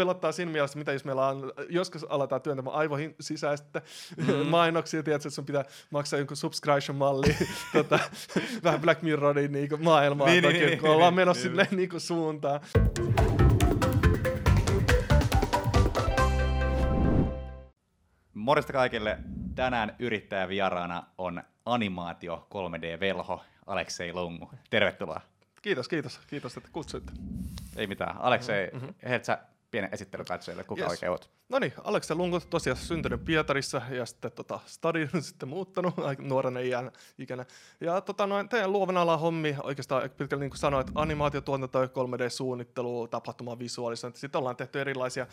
pelottaa siinä mielessä, mitä jos meillä on, joskus aletaan työntämään aivoihin sisäistä mm. mainoksia, tiedätkö, että sun pitää maksaa jonkun subscription-malli, tota, vähän Black Mirrorin niin maailmaa, niin, toki, niin, kun ollaan menossa niin, silleen niin suuntaan. Morjesta kaikille. Tänään yrittäjävieraana on animaatio 3D-velho Aleksei Lungu. Tervetuloa. Kiitos, kiitos. Kiitos, että kutsuitte. Ei mitään. Aleksei, mm-hmm. sä pienen esittely katsojille, kuka yes. oikein oot? No niin, Aleksa Lunko tosiaan syntynyt Pietarissa ja sitten tota, stadin sitten muuttanut nuorena iän, ikänä. Ja tota, noin, teidän luovan ala hommi oikeastaan pitkälle niin kuin sanoit, animaatiotuotanto, 3D-suunnittelu, tapahtuma visualisointi. Sitten ollaan tehty erilaisia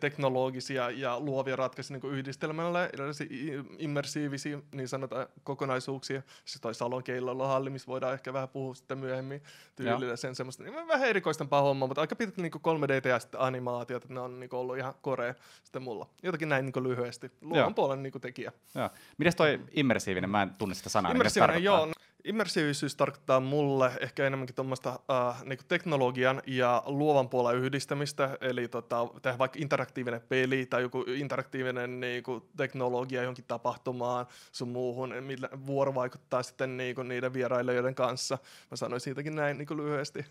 teknologisia ja luovia ratkaisuja niin yhdistelmällä, erilaisia immersiivisiä niin sanotaan kokonaisuuksia. Sitten toi Salon halli, missä voidaan ehkä vähän puhua sitten myöhemmin tyylillä sen semmoista. Niin vähän erikoistempaa hommaa, mutta aika pitkälle niin 3D ja sitten animaatiot, että ne on niin ollut ihan korea sitten mulla. Jotakin näin niin lyhyesti. Luovan puolen niin tekijä. Joo. Mites toi immersiivinen? Mä en tunne sitä sanaa. Immersiivinen, joo. Immersiivisyys tarkoittaa mulle ehkä enemmänkin tuommoista uh, niin teknologian ja luovan puolen yhdistämistä, eli tota, tehdä vaikka interaktiivinen peli tai joku interaktiivinen niin kuin, teknologia johonkin tapahtumaan sun muuhun, millä vuorovaikuttaa sitten niin kuin, niiden vierailijoiden kanssa. Mä sanoin siitäkin näin niin lyhyesti.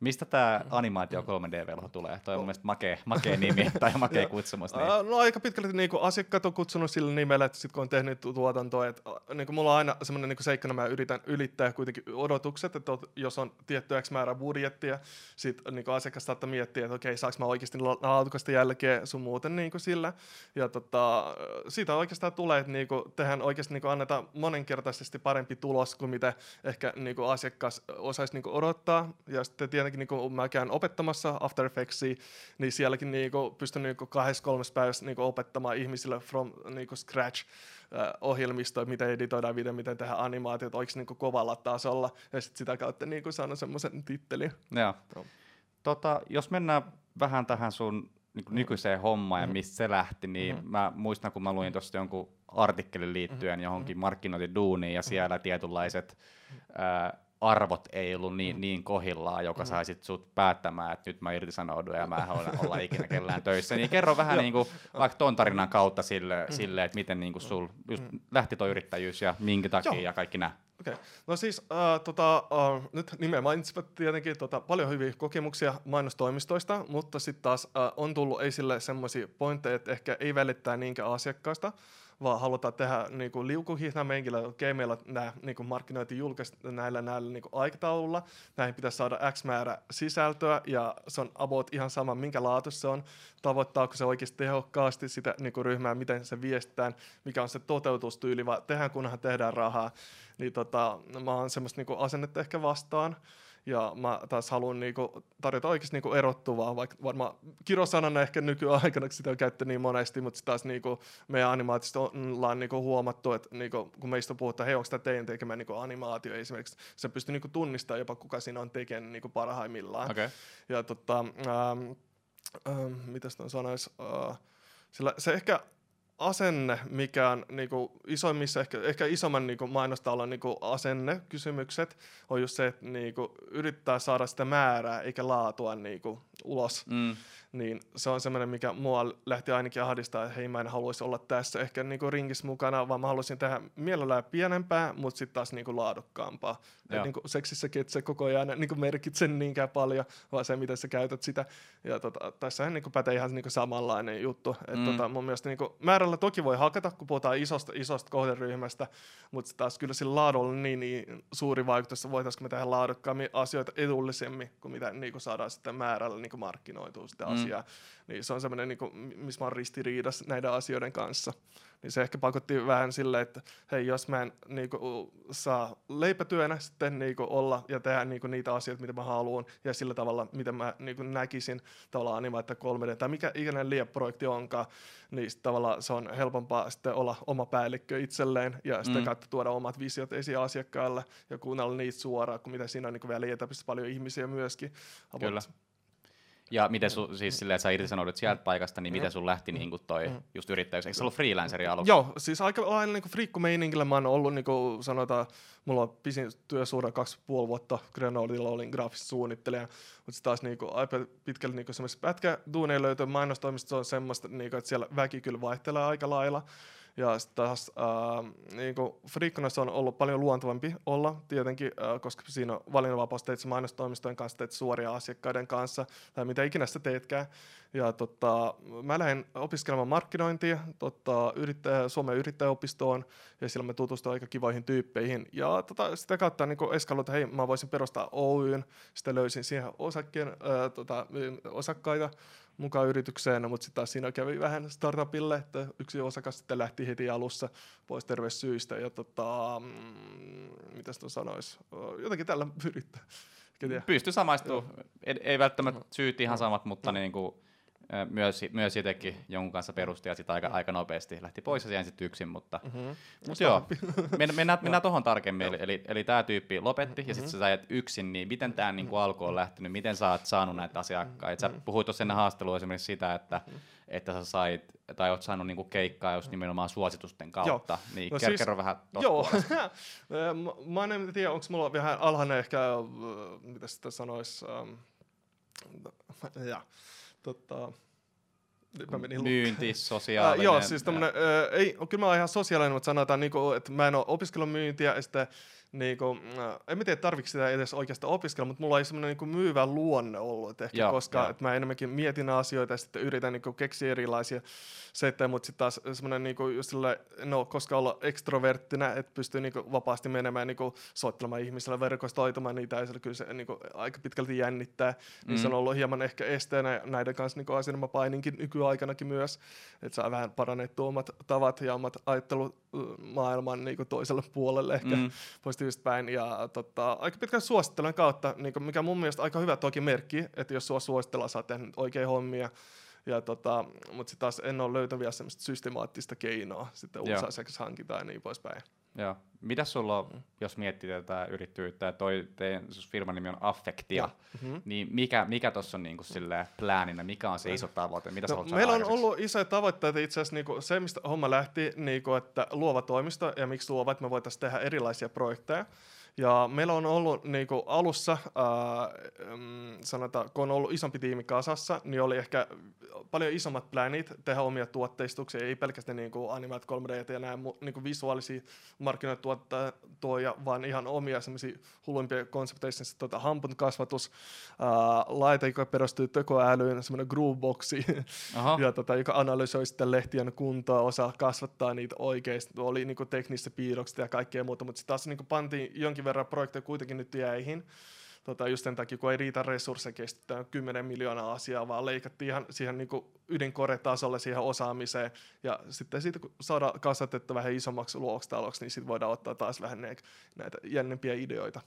Mistä tämä animaatio 3D-velho tulee? Toi on mun mielestä makea, makea nimi tai makea kutsumus. Niin. No aika pitkälti niinku asiakkaat on kutsunut sillä nimellä, että sit kun on tehnyt tuotantoa, että niinku mulla on aina semmoinen niinku seikkana, mä yritän ylittää kuitenkin odotukset, että jos on tietty X määrä budjettia, sit niinku asiakas saattaa miettiä, että okei, saaks mä oikeasti laadukasta jälkeen sun muuten niinku sillä. Ja tota, siitä oikeastaan tulee, että niinku, tehdään oikeasti niinku annetaan monenkertaisesti parempi tulos kuin mitä ehkä niinku asiakas osaisi niinku odottaa. Ja sitten ainakin niin kuin mä käyn opettamassa After Effectsia, niin sielläkin niin kuin pystyn niin kuin kahdessa kolmessa päivässä niin kuin opettamaan ihmisille from niin kuin scratch ohjelmistoa, miten editoidaan video, miten tehdään animaatiot oikeasti niin kuin kovalla tasolla, ja sitten sitä kautta niin kuin saanut semmoisen tittelin. Joo. No. Tota, jos mennään vähän tähän sun niin kuin nykyiseen hommaan ja mm-hmm. mistä se lähti, niin mm-hmm. mä muistan, kun mä luin tuosta jonkun artikkelin liittyen mm-hmm. johonkin markkinointiduuniin ja siellä tietynlaiset ää, arvot ei ollut niin, niin kohillaan, joka mm. sai sit sut päättämään, että nyt mä irtisanoudun ja mä haluan olla ikinä kellään töissä. Niin kerro vähän niin kuin, vaikka ton tarinan kautta sille, mm. sille että miten niin kuin sul just mm. lähti tuo yrittäjyys ja minkä takia Joo. ja kaikki nämä. Okei. Okay. No siis äh, tota, äh, nyt nimeä mainitsivat tietenkin tota, paljon hyviä kokemuksia mainostoimistoista, mutta sitten taas äh, on tullut esille semmoisia pointteja, että ehkä ei välittää niinkään asiakkaasta, vaan halutaan tehdä niin kuin liukuhihna menkillä, okei, okay, meillä nämä niin markkinointi julkaistu näillä, näillä niin kuin aikataululla, näihin pitäisi saada X määrä sisältöä, ja se on about ihan sama, minkä laatu se on, tavoittaako se oikeasti tehokkaasti sitä niin kuin ryhmää, miten se viestitään, mikä on se toteutustyyli, vaan tehdään kunhan tehdään rahaa, niin tota, mä oon semmoista niin kuin asennetta ehkä vastaan, ja mä taas haluan niinku tarjota oikeasti niinku erottuvaa, vaikka varmaan kirosanana ehkä nykyaikana, sitä on käytetty niin monesti, mutta taas niinku meidän animaatista ollaan niinku huomattu, että niinku, kun meistä puhutaan, hei, onko tämä teidän tekemä niinku animaatio esimerkiksi, se pystyy niinku tunnistamaan jopa, kuka siinä on tekemään niinku parhaimmillaan. Okay. Ja tota, ähm, ähm, mitä sitä sanoisi, äh, sillä se ehkä asenne, mikä on niin kuin, isoimmissa, ehkä, ehkä isomman niin kuin, mainostalon niin asennekysymykset, on just se, että niin kuin, yrittää saada sitä määrää eikä laatua niin kuin, ulos. Mm niin se on semmoinen, mikä mua lähti ainakin ahdistaa, että hei mä en haluaisi olla tässä ehkä niinku ringissä mukana, vaan mä haluaisin tehdä mielellään pienempää, mutta sitten taas niinku laadukkaampaa. Et niinku seksissäkin, että se koko ajan niinku merkitse niinkään paljon, vaan se, miten sä käytät sitä. Ja tota, tässähän niinku pätee ihan niinku samanlainen juttu. Et mm. tota, mun mielestä niinku, määrällä toki voi hakata, kun puhutaan isosta, isosta kohderyhmästä, mutta taas kyllä sillä laadulla on niin, niin suuri vaikutus, että voitaisiinko me tehdä laadukkaammin asioita edullisemmin, kuin mitä niinku saadaan sitten määrällä niinku markkinoitua sitä mm asiaa. Niin se on semmoinen, niin missä mä oon ristiriidassa näiden asioiden kanssa. Niin se ehkä pakotti vähän silleen, että hei, jos mä en niin kuin, saa leipätyönä sitten niin kuin, olla ja tehdä niin kuin, niitä asioita, mitä mä haluan, ja sillä tavalla, miten mä niin kuin, näkisin tavallaan animaatio 3D, tai mikä ikinä liian onkaan, niin tavallaan se on helpompaa sitten olla oma päällikkö itselleen, ja sitten mm. kautta tuoda omat visiot esiin asiakkaalle, ja kuunnella niitä suoraan, kun mitä siinä on niin kuin, vielä paljon ihmisiä myöskin. Kyllä. Ja miten sun, siis silleen, että sä irtisanoudut sieltä paikasta, niin miten sun lähti niin kuin toi just yrittäjyys? Eikö se ollut freelanceri aluksi? Joo, siis aika lailla niin friikkumeiningillä mä oon ollut, niin kuin sanotaan, mulla on pisin työsuhde kaksi puoli vuotta Grenodilla, olin graafista suunnittelija, mutta sitten taas niin kuin, aika pitkälle niin semmoisessa pätkä duuneja löytyy mainostoimistossa on semmoista, niin kuin, että siellä väki kyllä vaihtelee aika lailla. Ja sitten taas äh, niin Freakonassa on ollut paljon luontevampi olla tietenkin, äh, koska siinä on valinnanvapaus teet mainostoimistojen kanssa, teet suoria asiakkaiden kanssa, tai mitä ikinä sitä teetkään. Ja tota, mä lähdin opiskelemaan markkinointia tota, yrittäjä, Suomen yrittäjäopistoon, ja siellä mä tutustuin aika kivoihin tyyppeihin. Ja tota, sitä kautta niin eskaloin, että hei, mä voisin perustaa Oyn, sitten löysin siihen osakkeen, äh, tota, osakkaita, mukaan yritykseen, mutta sitten taas siinä kävi vähän startupille, että yksi osakas sitten lähti heti alussa pois terveyssyistä ja tota, mm, mitä sitä sanoisi, jotenkin tällä yrittää. Pysty samaistumaan, ei välttämättä syyt ihan samat, mutta niin kuin, myös, myös itsekin jonkun kanssa perusti ja sitten aika, aika nopeasti lähti pois ja sitten yksin, mutta, mm-hmm. mutta joo, mennään, mennään, mennään tuohon tarkemmin, eli, eli, eli tämä tyyppi lopetti mm-hmm. ja sitten sä sait yksin, niin miten tämä niin kuin alku on lähtenyt, miten sä oot saanut näitä asiakkaita, sä puhuit tuossa ennen haastelua esimerkiksi sitä, että, että sä sait, tai oot saanut niinku keikkaa just nimenomaan suositusten kautta, joo. niin no kerro siis, vähän Joo, mä en tiedä, onko mulla vähän alhainen ehkä, mitä sitä sanoisi, um, ja tota, mä menin Myynti, sosiaalinen. Äh, joo, siis tämmönen, äh, ei, kyllä mä oon ihan sosiaalinen, mutta sanotaan, niin kuin, että mä en ole opiskellut myyntiä, ja sitten niinku, äh, en mä tiedä tarvitsi sitä edes oikeastaan opiskella, mutta mulla ei semmoinen niinku myyvä luonne ollut, et ehkä, ja, koska ja. Et mä enemmänkin mietin asioita ja sitten yritän niinku keksiä erilaisia settejä, mutta sitten taas semmoinen niinku, just sille, no, koska olla ekstroverttina, että pystyy niinku vapaasti menemään niinku, soittelemaan ihmisille, verkostoitumaan niitä, ja se kyllä se niinku, aika pitkälti jännittää, mm. niin se on mm. ollut hieman ehkä esteenä näiden kanssa niinku asioiden mä paininkin nykyaikanakin myös, että saa vähän parannettua omat tavat ja omat ajattelumaailman niinku toiselle puolelle ehkä mm positiivisesti päin. Ja tota, aika pitkän suosittelun kautta, niin mikä mun mielestä aika hyvä toki merkki, että jos sua suositellaan, sä oot tehnyt oikein hommia. Ja tota, mutta sitten taas en ole löytänyt vielä semmoista systemaattista keinoa sitten uusi asiakashankintaan ja niin poispäin. Joo. Mitä sulla on, mm. jos miettii tätä yrittäjyyttä, toi teidän firman nimi on Affektia, mm-hmm. niin mikä, mikä tuossa on niinku plääninä, mikä on se iso tavoite, mitä no, Meillä on ollut isoja tavoitteita itse asiassa niinku se, mistä homma lähti, niinku, että luova toimisto ja miksi luova, että me voitaisiin tehdä erilaisia projekteja. Ja meillä on ollut niin kuin alussa, ää, mm, sanotaan, kun on ollut isompi tiimi kasassa, niin oli ehkä paljon isommat plänit tehdä omia tuotteistuksia, ei pelkästään niin kuin Animat 3D ja nämä niin kuin visuaalisia markkinoituottoja, vaan ihan omia semmoisia hulluimpia konsepteja, siis tuota, hampun kasvatus, ää, laite, joka perustuu tekoälyyn, semmoinen grooveboxi, ja tota, joka analysoi sitten lehtien kuntoa, osaa kasvattaa niitä oikeasti, oli niin kuin teknistä piirrokset ja kaikkea muuta, mutta sitten taas niin kuin pantiin jonkin verran projekteja kuitenkin nyt jäihin. Tota, just sen takia, kun ei riitä resursseja keskittää 10 miljoonaa asiaa, vaan leikattiin ihan siihen niin ydinkoretasolle siihen osaamiseen. Ja sitten siitä, kun saadaan kasvatettu vähän isommaksi luokstaloksi, niin sitten voidaan ottaa taas vähän näitä jännempiä ideoita.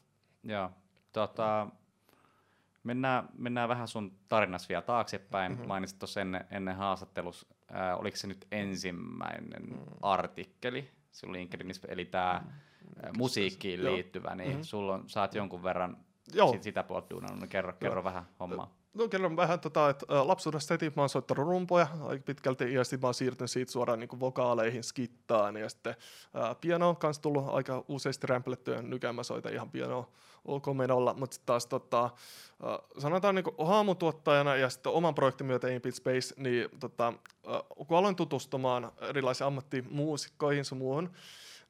Joo, tota, mennään, mennään vähän sun tarinassa vielä taaksepäin. Mm-hmm. Mainitsit tuossa ennen, ennen haastattelus, äh, oliko se nyt ensimmäinen mm-hmm. artikkeli sun LinkedInissä, eli tämä mm-hmm musiikkiin liittyvä, niin mm-hmm. sulla on, saat jonkun verran Joo. Sit sitä puolta duunannut, niin kerro, kerro vähän hommaa. No kerron vähän, tota, että lapsuudesta heti mä oon soittanut rumpoja aika pitkälti, ja sitten mä oon siirtynyt siitä suoraan niin vokaaleihin, skittaan, ja sitten ä, piano on kanssa tullut aika useasti rämplettyä, nykyään mä soitan ihan pianoa ok menolla, mutta sitten taas tota, sanotaan niin haamutuottajana ja sitten oman projektin myötä Impit Space, niin tota, kun aloin tutustumaan erilaisiin ammattimuusikkoihin sun muuhun,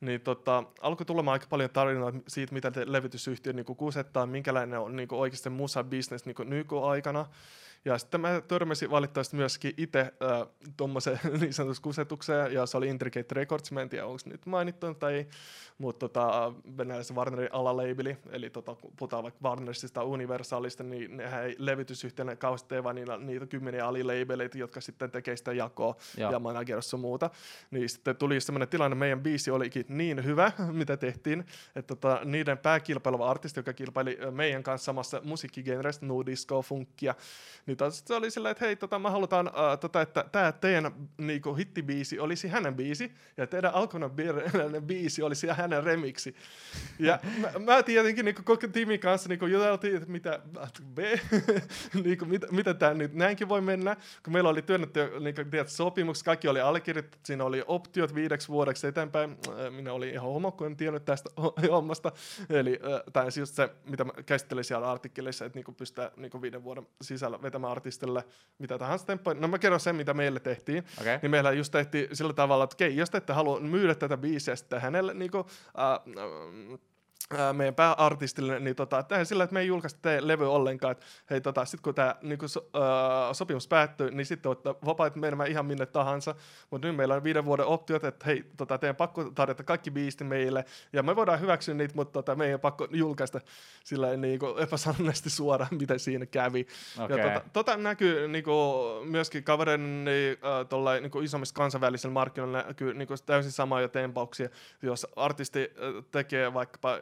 niin tota, alkoi tulemaan aika paljon tarinoita siitä, mitä te levytysyhtiö niin kusettaa, minkälainen on niin oikeasti musa-business niin nykyaikana. Ja sitten mä törmäsin valitettavasti myöskin itse äh, tuommoiseen niin sanotusti kusetukseen, ja se oli Intricate Records, mä en tiedä onko nyt mainittu tai ei, mutta tota, venäläisen Warnerin alaleibeli, eli tota, kun puhutaan vaikka Warnersista Universalista, niin nehän ei levytysyhtiönä kauheasti tee, vaan niillä, niitä kymmeniä alileibeleitä, jotka sitten tekee sitä jakoa Joo. ja managerissa muuta. Niin sitten tuli sellainen tilanne, meidän biisi olikin niin hyvä, mitä tehtiin, että tota, niiden pääkilpaileva artisti, joka kilpaili meidän kanssa samassa musiikkigenressä, nu disco, funkia, Niin taas se oli silleen, että hei, tota, mä halutaan, uh, tota, että tämä teidän niinku, hittibiisi olisi hänen biisi, ja teidän alkuperäinen biisi olisi hänen remiksi. Ja mä, mä tietenkin niinku, koko tiimin kanssa niinku, juteltiin, että mitä, B, niinku, mitä, mitä tämä nyt näinkin voi mennä, kun meillä oli työnnetty niinku, tiedät, sopimus, kaikki oli allekirjoitettu, siinä oli optiot viideksi vuodeksi eteenpäin, minä olin ihan homo, kun en tiennyt tästä hommasta, eli tämä siis just se, mitä mä käsittelin siellä artikkelissa, että niinku pystytään niinku viiden vuoden sisällä vetämään artistille mitä tahansa tempoja. No mä kerron sen, mitä meille tehtiin. Okay. Niin meillä just tehtiin sillä tavalla, että okei, jos te ette halua myydä tätä biisiä sitten hänelle niinku, äh, meidän pääartistille, niin tota, tehdään sillä, että me ei julkaista teidän levy ollenkaan, että hei tota, sit kun tämä niinku, so, sopimus päättyy, niin sitten voitte vapaat menemään ihan minne tahansa, mutta nyt meillä on viiden vuoden optiot, että hei, tota, teidän pakko tarjota kaikki biisti meille, ja me voidaan hyväksyä niitä, mutta tota, meidän pakko julkaista sillä niinku epäsanoisesti suoraan, miten siinä kävi. Okay. Ja tota, tota näkyy niinku, myöskin kavereiden niin, uh, niinku, isommissa kansainvälisillä markkinoilla näkyy niinku, täysin samoja tempauksia, jos artisti uh, tekee vaikkapa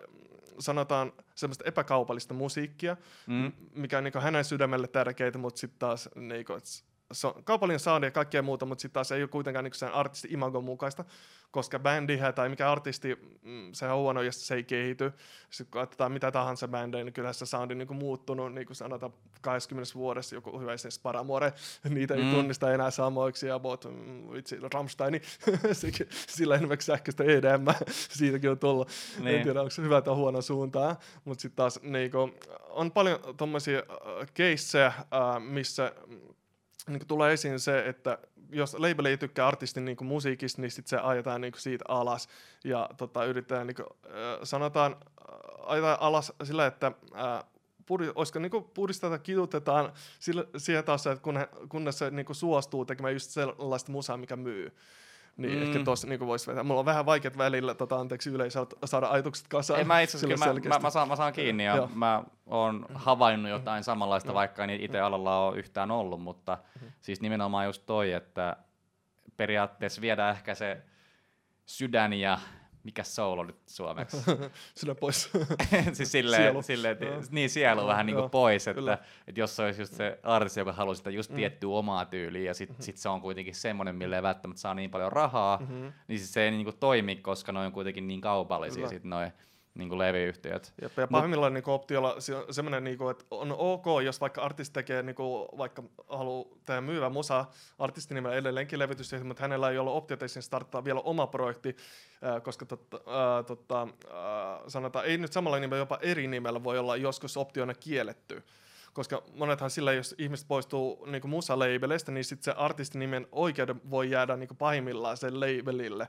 sanotaan semmoista epäkaupallista musiikkia, Mm. mikä on niin hänen sydämelle tärkeää, mutta sitten taas niin kuin, se on kaupallinen soundi ja kaikkea muuta, mutta sitten taas ei ole kuitenkaan niin sen artisti imagon mukaista, koska bändihän tai mikä artisti, mm, se on huono, jos se ei kehity. Sitten kun katsotaan mitä tahansa bändejä, niin kyllä se soundi on niin kuin muuttunut, niin kuin sanotaan 20 vuodessa joku hyvä esimerkiksi Paramore, niitä ei Mm. tunnista enää samoiksi, ja bot, mm, vitsi, Rammstein, sekin, sillä enemmän sähköistä EDM, siitäkin on tullut. Niin. En tiedä, onko se hyvä tai huono suuntaan, mutta sitten taas niinku, on paljon tuommoisia äh, keissejä, äh, missä niinku, tulee esiin se, että jos label ei tykkää artistin niinku, musiikista, niin sit se ajetaan niinku, siitä alas ja tota, yritetään, niinku, äh, sanotaan, ajetaan alas sillä, että äh, puri, olisiko niinku puristetaan, kidutetaan sillä, siihen taas, että kun kunnes se niinku suostuu tekemään just sellaista musaa, mikä myy. Niin Mm. ehkä tossa niinku voisi vetää. Mulla on vähän vaikeat välillä, tota, anteeksi yleisöltä, saada ajatukset kasaan. Ei, mä itse asiassa, mä, mä, mä, saan, mä saan kiinni ja Joo. mä oon havainnut jotain samanlaista, vaikka en itse alalla ole yhtään ollut, mutta siis nimenomaan just toi, että periaatteessa viedään ehkä se sydän ja mikä soul on nyt suomeksi? Sydän pois. siis silleen, Sielu. silleen että, Joo. niin sielu vähän niin kuin Joo, pois, että, kyllä. että jos se olisi just se artisti, joka haluaa sitä just Mm. tiettyä omaa tyyliä ja sit, sit se on kuitenkin semmoinen, millä ei välttämättä saa niin paljon rahaa, Mhm. niin sit se ei niin kuin toimi, koska ne on kuitenkin niin kaupallisia Kyllä. sit noi niin kuin levyyhtiöt. Jep, ja pahimmillaan niin optiolla semmoinen, niin kuin, että on ok, jos vaikka artisti tekee, niin kuin, vaikka haluaa tehdä myyvä musa artistin nimellä edelleenkin levitys, mutta hänellä ei ollut optiota esiin starttaa vielä oma projekti, koska totta, äh, totta, äh, sanotaan, ei nyt samalla nimellä, jopa eri nimellä voi olla joskus optiona kielletty. Koska monethan sillä, jos ihmiset poistuu niin musa-labelista, niin sitten se artistin nimen oikeuden voi jäädä niin pahimmillaan sen labelille.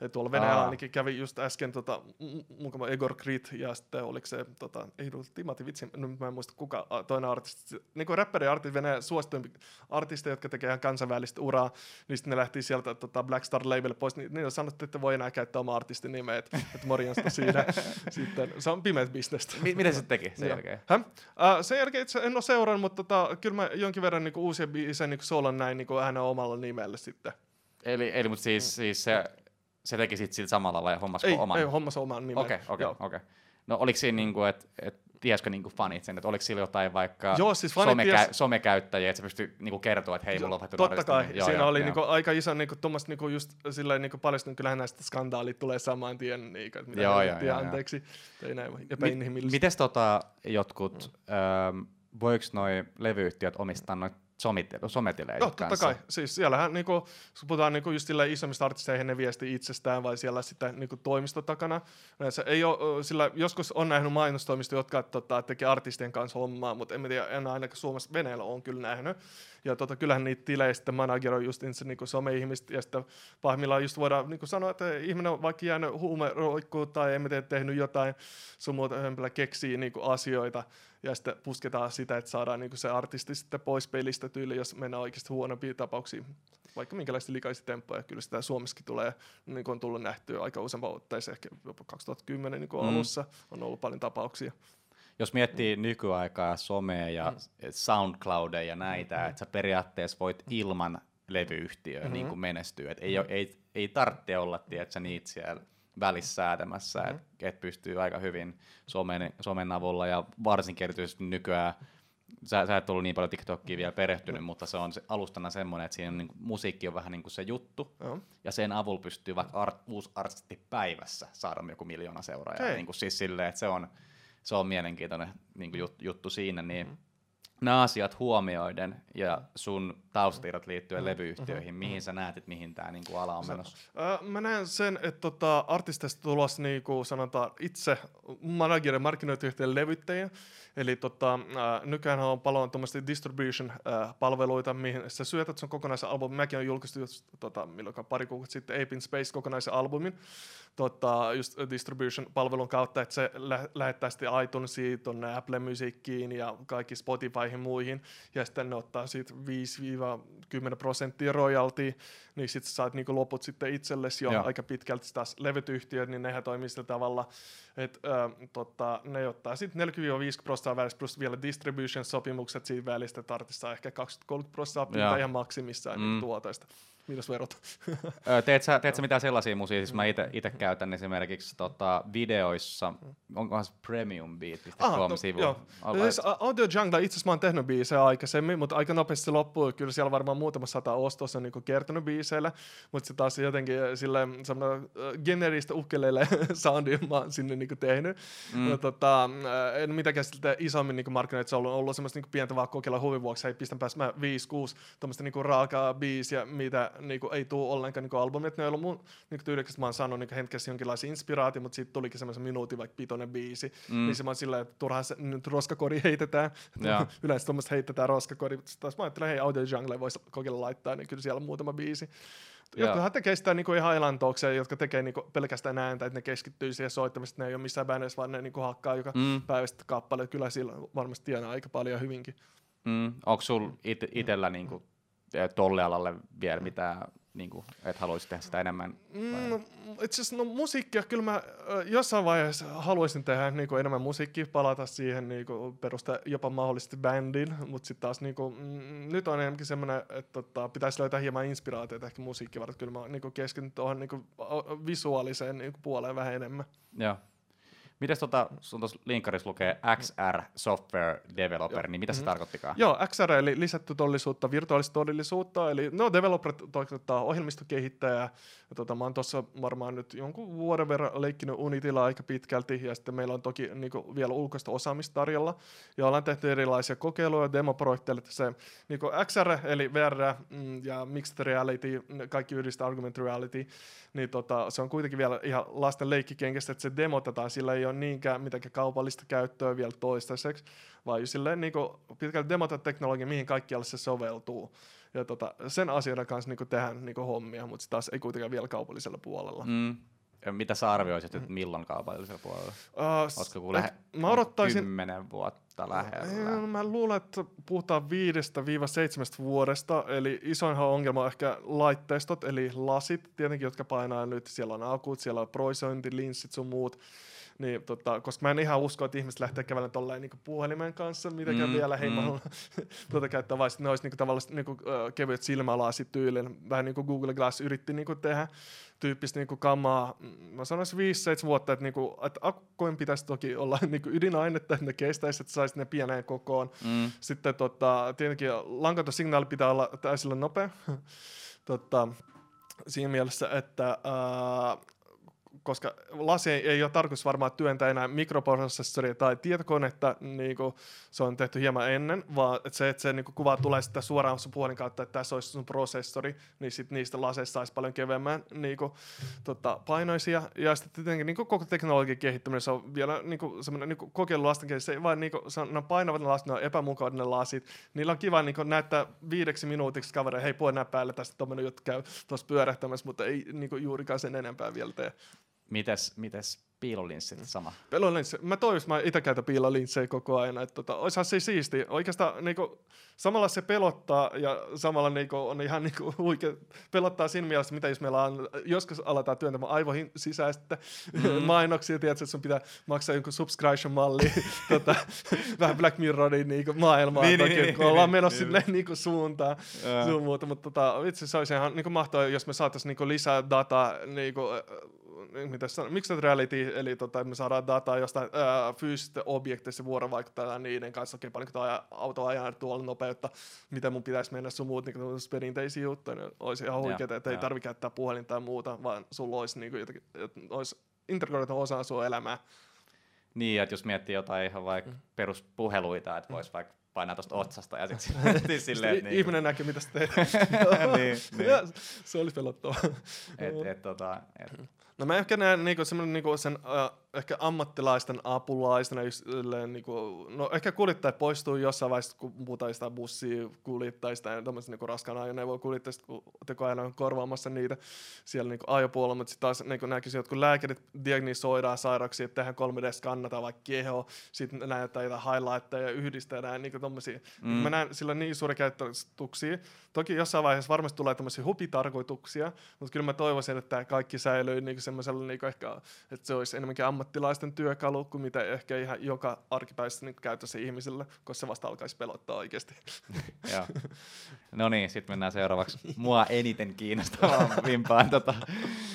Et tuolla Venäjällä ainakin kävi just äsken tota, m- mukava Egor Krit ja sitten oliko se, tota, ei Timati Vitsi, nyt mä en muista kuka toinen artisti, niin kuin räppäri artisti, Venäjän suosituimpi artisteja, jotka tekee ihan kansainvälistä uraa, niin sitten ne lähti sieltä tota, Black Star label pois, niin niillä sanottu, että voi enää käyttää oma artistin nimeä, että, että morjasta siinä. sitten se on pimeät bisnestä. Mi- mitä se teki sen jälkeen? Häh? Uh, sen jälkeen itse en ole seurannut, mutta tota, kyllä mä jonkin verran niinku, uusia biisejä niinku soolon näin niinku, hänen omalla nimellä sitten. Eli, eli mutta siis, siis se, se teki sit sillä samalla vai hommasko Ei, oman? ei hommassa oman nimen. Okei, okei, Joo. okei. No oliko siinä niinku, että et, tiesikö niinku fanit sen, että oliko sillä jotain vaikka Joo, siis somekä- ties- somekäyttäjiä, että se pystyy niinku kertoa, että hei, mulla on vaikka Totta kai, artisti. siinä oli niinku aika iso niinku, tuommoista niinku just silleen niinku paljastunut, kyllähän näistä skandaalit tulee saman tien, niinku, että mitä Joo, joo, joo, joo, joo. anteeksi, ei näin Mi- epäinhimillistä. mites tota jotkut, mm. öö, voiko noi levyyhtiöt omistaa noita sometilejä Joo, totta kanssa? kai. Siis siellähän niinku, jos puhutaan niinku just isommista artisteista, ne viesti itsestään, vai siellä sitten niinku toimisto takana. Se ei ole, sillä joskus on nähnyt mainostoimisto, jotka tota, tekee artistien kanssa hommaa, mutta en tiedä, en ainakaan Suomessa Venäjällä on kyllä nähnyt. Ja tota, kyllähän niitä tilejä sitten manageroi just se niinku some-ihmiset, ja sitten pahimmillaan just voidaan niinku sanoa, että ihminen on vaikka jäänyt huumeroikkuun tai mä tiedä, tehnyt jotain sun muuta hömpelä keksii niinku asioita, ja sitten pusketaan sitä, että saadaan niinku se artisti sitten pois pelistä tyyli, jos mennään oikeasti huonompia tapauksia. Vaikka minkälaisia likaisia temppuja, kyllä sitä Suomessakin tulee, niin kuin on tullut nähtyä aika useampaan otteeseen, ehkä jopa 2010 niin Mm. alussa on ollut paljon tapauksia. Jos miettii nykyaikaa, somea ja Mm. SoundCloudia ja näitä, mm-hmm. että sä periaatteessa voit ilman levyyhtiöä mm-hmm. niin kuin menestyä. Et ei, ei, ei tarvitse olla tiedätkö, niitä siellä välissä säätämässä, mm-hmm. että et pystyy aika hyvin somen, somen avulla ja varsinkin erityisesti nykyään sä, sä et ollut niin paljon TikTokia vielä perehtynyt, mutta se on se alustana semmoinen, että siinä on, niin musiikki on vähän niin kuin se juttu, Joo. ja sen avulla pystyy vaikka art, uusi artisti päivässä saada joku miljoona seuraajaa. Niin kuin, siis silleen, että se on, se on mielenkiintoinen niin kuin jut, juttu siinä, Mm. Nämä asiat huomioiden ja sun taustatiedot liittyen Mm. levyyhtiöihin, mihin sä näet, että mihin tämä niin kuin ala on menossa? Öö, mä näen sen, että tota, artisteista tulossa niinku sanotaan itse managerin markkinointiyhtiön levyttäjiä. Eli tota, äh, nykyään on paljon tuommoisia distribution-palveluita, mihin sä syötät sun kokonaisen albumin. Mäkin olen julkaistu just, tota, milloin pari kuukautta sitten Ape in Space kokonaisen albumin tota, just distribution-palvelun kautta, että se lä- lähettää sitten iTunesiin, tuonne Apple Musiciin ja kaikki Spotifyhin muihin, ja sitten ne ottaa siitä 5-10 prosenttia royaltia, niin sitten saat niinku loput sitten itsellesi jo Joo. aika pitkälti taas levyt yhtiöt, niin nehän toimii sillä tavalla, että tota, ne ottaa sitten 40-50 prosenttia välistä plus vielä distribution-sopimukset siitä välistä, että artista ehkä 20-30 prosenttia ihan maksimissaan Mm. mm. tuotoista. Mitäs verot? Teet, sä, teet sä mitään sellaisia musia, siis mä itse käytän esimerkiksi tota, videoissa, onkohan se premiumbeat.com no, joo. Siis Audio Jungle, itse asiassa mä oon tehnyt biisejä aikaisemmin, mutta aika nopeasti se loppuu. Kyllä siellä varmaan muutama sata ostossa on niinku kertonut biiseillä, mutta se taas jotenkin sille semmoinen äh, generistä ukkeleille soundi mä oon sinne niinku tehnyt. Mm. No, tota, äh, en mitenkään sitten isommin niinku markkinoita, se on ollut, ollut semmoista niinku pientä vaan kokeilla huvin vuoksi, hei pistän päästä mä 5-6 tuommoista niinku raakaa biisiä, mitä niinku ei tuu ollenkaan niinku albumit. Ne on ollut mun niinku tyylikästä, mä oon saanut niinku hetkessä jonkinlaisia inspiraatio, mutta sitten tulikin semmoisen minuutin vaikka pitoinen biisi, Mm. mm. niin se mä oon silleen, että turhaan se nyt roskakori heitetään. Joo. Yleensä tuommoista heitetään roskakori, mutta taas mä ajattelen, hei Audio Jungle voisi kokeilla laittaa, niin kyllä siellä on muutama biisi. Joo. Jotkuhan tekee sitä niinku ihan elantokseen, jotka tekee niinku pelkästään ääntä, että ne keskittyy siihen soittamiseen, ne ei ole missään bändeissä, vaan ne niinku hakkaa joka Mm. mm. päivästä kappale. Kyllä sillä varmasti tienaa aika paljon hyvinkin. Mm. Onko sul it, itellä niinku, eh, tolle alalle vielä mitään, niinku, että haluaisit tehdä sitä enemmän? Mm, no, itse asiassa no, musiikkia kyllä mä jossain vaiheessa haluaisin tehdä niinku, enemmän musiikkia, palata siihen, niinku, perustaa jopa mahdollisesti bändin, mutta sitten taas niinku, mm, nyt on enemmänkin semmoinen, että tota, pitäisi löytää hieman inspiraatiota ehkä musiikkia varten. Kyllä mä oon niinku, keskityn tuohon niinku, o- visuaaliseen niinku, puoleen vähän enemmän. Joo. Mites tota, sun tuossa linkkarissa lukee XR Software Developer, Joo. niin mitä se Mhm. tarkoittikaan? Joo, XR eli lisätty todellisuutta, virtuaalista todellisuutta, eli no developerit tarkoittaa ohjelmistokehittäjää. Ja tota, mä oon tuossa varmaan nyt jonkun vuoden verran leikkinyt Unitilla aika pitkälti, ja sitten meillä on toki niinku, vielä ulkoista osaamista tarjolla. Ja ollaan tehty erilaisia kokeiluja, demoprojekteja, että se niinku XR eli VR mm, ja Mixed Reality, ne kaikki yhdistä Argument Reality, niin tota, se on kuitenkin vielä ihan lasten leikkikenkestä, että se demotetaan, sillä ei ole niinkään mitenkään kaupallista käyttöä vielä toistaiseksi, vaan silleen niin pitkälti demota teknologia, mihin kaikkialle se soveltuu. Ja tota, sen asioiden kanssa niin tehdään niin hommia, mutta se taas ei kuitenkaan vielä kaupallisella puolella. Mm. Ja mitä sä arvioisit, että milloin kaupallisella puolella? Uh, Olisiko kun lähe, mä odottaisin, kymmenen vuotta lähellä? Mä luulen, että puhutaan viidestä viiva seitsemästä vuodesta, eli isoinhan ongelma on ehkä laitteistot, eli lasit tietenkin, jotka painaa nyt, siellä on akut, siellä on proisointi, linssit sun muut, niin, tota, koska mä en ihan usko, että ihmiset lähtee kävelemään tolleen niin puhelimen kanssa mitenkään Mm, mm, vielä, mm. mä haluan tuota käyttää, vaan ne olisi niin tavallaan niin kuin, kevyet silmälasit tyylin, vähän niin kuin Google Glass yritti niin kuin tehdä, tyyppistä niin kuin kamaa, mm, mä sanoisin 5-7 vuotta, että, niin kuin, että akkujen pitäisi toki olla niin kuin ydinainetta, että ne kestäisi, että saisi ne pieneen kokoon. Mm. Sitten tota, tietenkin lankaton signaali pitää olla täysillä nopea. tota, siinä mielessä, että ää, koska lasi ei, ole tarkoitus varmaan työntää enää mikroprosessoria tai tietokonetta, niin kuin se on tehty hieman ennen, vaan että se, että se niin kuin kuva tulee sitten suoraan sun puhelin kautta, että tässä olisi sun prosessori, niin sit niistä laseista saisi paljon kevyemmän niin kuin, tota, painoisia. Ja sitten tietenkin niin kuin koko teknologian kehittäminen, se on vielä niin kuin, semmoinen niin kokeilu lasten kesken. Se ei vaan niin kuin, se on, ne on painavat ne lasit, ne on epämukavat ne lasit. Niillä on kiva niin kuin, näyttää viideksi minuutiksi kavereille, hei puhe nää päälle, tästä tuommoinen juttu käy tuossa pyörähtämässä, mutta ei niin kuin, juurikaan sen enempää vielä tee. Mites, mites piilolinssit sama? Pelolinssi. Mä toivoisin, mä itse käytän piilolinssejä koko ajan. Että tota, olisihan se siisti. Oikeastaan niinku, samalla se pelottaa ja samalla niinku, on ihan niinku, huikea. Pelottaa siinä mielessä, mitä jos meillä on, joskus aletaan työntämään aivoihin sisäistä mm. mainoksia, tiedätkö, että sun pitää maksaa jonkun subscription-malli, tota, vähän Black Mirrorin niinku, maailmaa, Niin, toki, niin, niin, kun ollaan niin, menossa niin. silleen niinku, suuntaan. Sun muuta, mutta tota, itse se olisi ihan niinku mahtavaa, jos me saataisiin niinku lisää dataa niinku, mitä sanon, mixed reality, eli tota, me saadaan dataa jostain ää, fyysistä objektista vuorovaikuttaa niiden kanssa, okei, paljonko tuo auto ajaa tuolla nopeutta, mitä mun pitäisi mennä sun muut niin perinteisiä juttuja, niin olisi ihan huikeaa, että ei tarvitse käyttää puhelinta tai muuta, vaan sulla olisi, niin kuin, jotakin, olisi integroitu osa sun elämää. Niin, että jos miettii jotain ihan vaikka mm. peruspuheluita, että voisi vaikka painaa tuosta otsasta ja sitten sit silleen. Niin ihminen näkee, mitä sä teet. niin, niin. se olisi pelottavaa. Et, et, tota, et. No mä ehkä näen niinku semmoinen niinku sen uh, ehkä ammattilaisten apulaisena, niinku, no ehkä kuljettajat poistuu jossain vaiheessa, kun puhutaan sitä bussia kuljettajista ja tämmöistä niinku raskaan ajoneuvoa kuljettajista, kun tekoäly on korvaamassa niitä siellä niinku ajopuolella, mutta sitten taas niinku näkisin, että kun lääkärit diagnisoidaan sairauksia, että tehdään 3D-skannata vaikka keho, sitten näyttää jotain highlightteja ja yhdistää näin niinku tommosia. Mm. Mä näen sillä niin suuri käyttötuksia. Toki jossain vaiheessa varmasti tulee tämmöisiä hupitarkoituksia, mutta kyllä mä toivoisin, että tämä kaikki säilyy niinku semmoisella niinku ehkä, että se olisi enemmänkin ammattilaisten työkalu kuin mitä ehkä ihan joka arkipäivässä niinku käytössä ihmisillä, koska se vasta alkaisi pelottaa oikeasti. no niin, sitten mennään seuraavaksi mua eniten kiinnostavaan vimpaan tota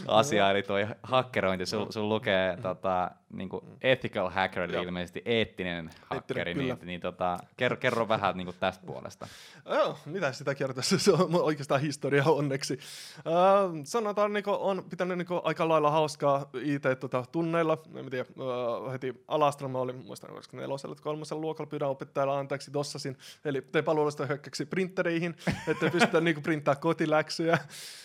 asiaa, eli tuo hakkerointi. Sul, sul lukee tota, niinku ethical hacker, eli ilmeisesti eettinen hakkeri, niin, niin tota, kerro, kerro vähän niinku tästä puolesta. Joo, mitä sitä kertoisi? se on oikeastaan historia onneksi. Äh, sanotaan, niin on pitänyt niin aika lailla hauskaa IT-tunneilla. Tota, en tiedä, äh, heti alastella mä olin, muistan, koska nelosella, kolmosella luokalla pyydän opettajalla anteeksi tossasin. Eli tein paluudesta hyökkäksi printereihin, että pystytään niin printtää kotiläksyjä.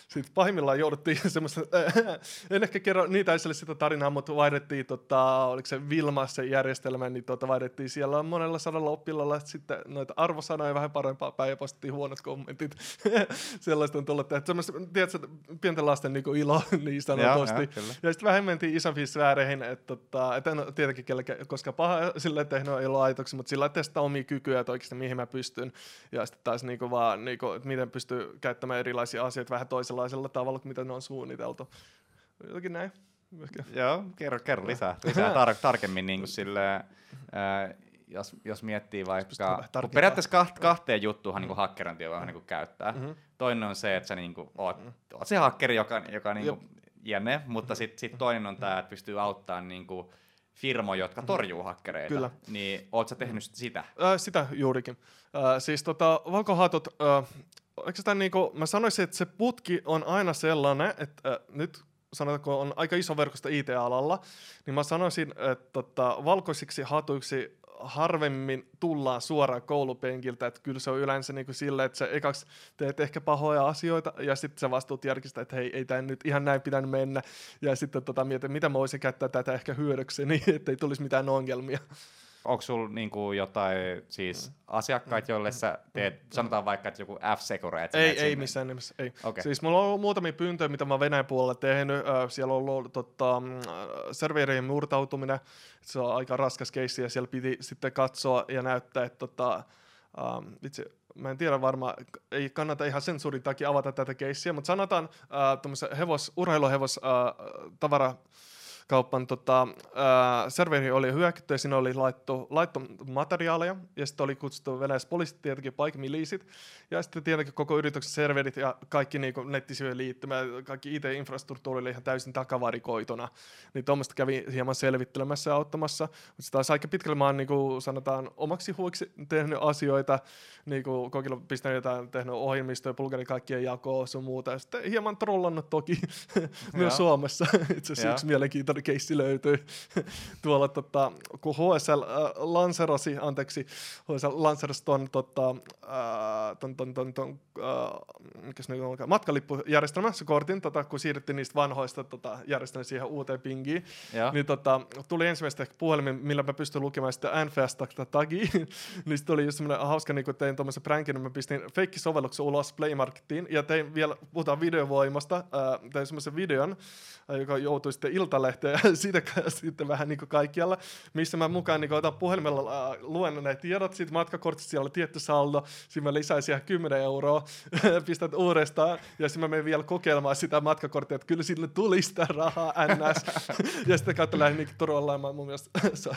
Sitten pahimmillaan jouduttiin semmoista, äh, en ehkä kerro niitä esille sitä tarinaa, mutta vaihdettiin, tota, oliko se Vilma se järjestelmä, niin tota, vaihdettiin siellä monella sadalla oppilalla sitten noita arvosanoja vähän parempaa päin ja postettiin huonot kommentit. Sellaista on tullut, että semmoista, tiedätkö, pienten lasten niin ilo niin sanotusti. Ja, ja, ja sitten vähän mentiin isompiin sfääreihin, että, tota, että en tietenkin kellekään, koska paha sille tehnyt ei ole aitoksi, mutta sillä testaa omia kykyjä, että oikeasti mihin mä pystyn. Ja sitten taas niin kuin vaan, niin kuin, että miten pystyy käyttämään erilaisia asioita vähän toisella sellaisella tavalla, mitä ne on suunniteltu. Jotenkin näin. Ehkä. Joo, kerro, kerro lisää, lisää tar- tarkemmin niin kuin silleen, ää, jos, jos miettii vaikka, kun periaatteessa kaht, kahteen juttuun niin hakkerointia voi niin käyttää. Mm-hmm. Toinen on se, että sä niin kuin, oot, mm-hmm. oot se hakkeri, joka, joka niin kuin, jänne, mutta mm-hmm. sitten sit toinen on tämä, että pystyy auttamaan niin kuin, firmoja, jotka torjuu hakkereita. Kyllä. Niin oot sä tehnyt sitä? Äh, sitä juurikin. Äh, siis tota, valkohatut, äh, oikeastaan niin kuin, mä sanoisin, että se putki on aina sellainen, että äh, nyt sanotaanko on aika iso verkosto IT-alalla, niin mä sanoisin, että tota, valkoisiksi hatuiksi harvemmin tullaan suoraan koulupenkiltä, että kyllä se on yleensä niin kuin sille, että sä ekaksi teet ehkä pahoja asioita ja sitten sä vastuut järkistä, että hei, ei tämä nyt ihan näin pitänyt mennä. Ja sitten tota, mietin, mitä mä voisin käyttää tätä ehkä hyödykseni, ettei tulisi mitään ongelmia onko sulla niinku jotain siis mm. asiakkaita, joille sä teet, mm. sanotaan vaikka, että joku F-Secure, että Ei, ei missään nimessä, ei. Okay. Siis mulla on ollut muutamia pyyntöjä, mitä mä Venäjän puolella tehnyt. siellä on ollut tota, mm, serverien murtautuminen, se on aika raskas keissi ja siellä piti sitten katsoa ja näyttää, että tota, um, itse, mä en tiedä varmaan, ei kannata ihan sensuurin takia avata tätä keissiä, mutta sanotaan uh, hevos, urheiluhevos uh, tavara kaupan tota, äh, serveri oli hyökätty ja siinä oli laittu, laittu materiaaleja ja sitten oli kutsuttu Venäjässä poliisit tietenkin paikmiliisit ja sitten tietenkin koko yrityksen serverit ja kaikki niin nettisivujen liittymä, kaikki IT-infrastruktuuri oli ihan täysin takavarikoituna. Niin tuommoista kävi hieman selvittelemässä ja auttamassa, mutta sitä aika pitkälle mä oon niin kuin sanotaan omaksi huoksi tehnyt asioita, niin kuin kokilla pistänyt jotain, tehnyt ohjelmistoja, pulkari kaikkien jakoa sun muuta. Ja sitten hieman trollannut toki myös Suomessa. Itse asiassa yksi mielenkiintoinen keissi löytyy tuolla, tota, kun HSL äh, lanserosi, anteeksi, HSL lanserosi ton, tota, äh, ton, ton, ton, ton äh, mikäs nyt on, matkalippujärjestelmässä kortin, tota, kun siirryttiin niistä vanhoista tota, järjestelmistä siihen uuteen pingiin, ja. niin tota, tuli ensimmäistä puhelimen, millä mä pystyn lukemaan sitä nfs tagia, niin sitten oli just semmoinen hauska, niin kun tein tuommoisen pränkin, niin mä pistin feikkisovelluksen ulos Play Marketiin, ja tein vielä, puhutaan videovoimasta, äh, tein semmoisen videon, äh, joka joutui sitten Iltalehteen laitteen ja siitä sitten vähän niin kuin kaikkialla, missä mä mukaan niin otan puhelimella, äh, luen ne tiedot, siitä matkakortista siellä on tietty saldo, sitten mä lisäisin siihen 10 euroa, pistät uudestaan, ja sitten mä menen vielä kokeilemaan sitä matkakorttia, että kyllä sille tuli sitä rahaa ns. ja sitten kautta lähdin niin Turulla mun mielestä se on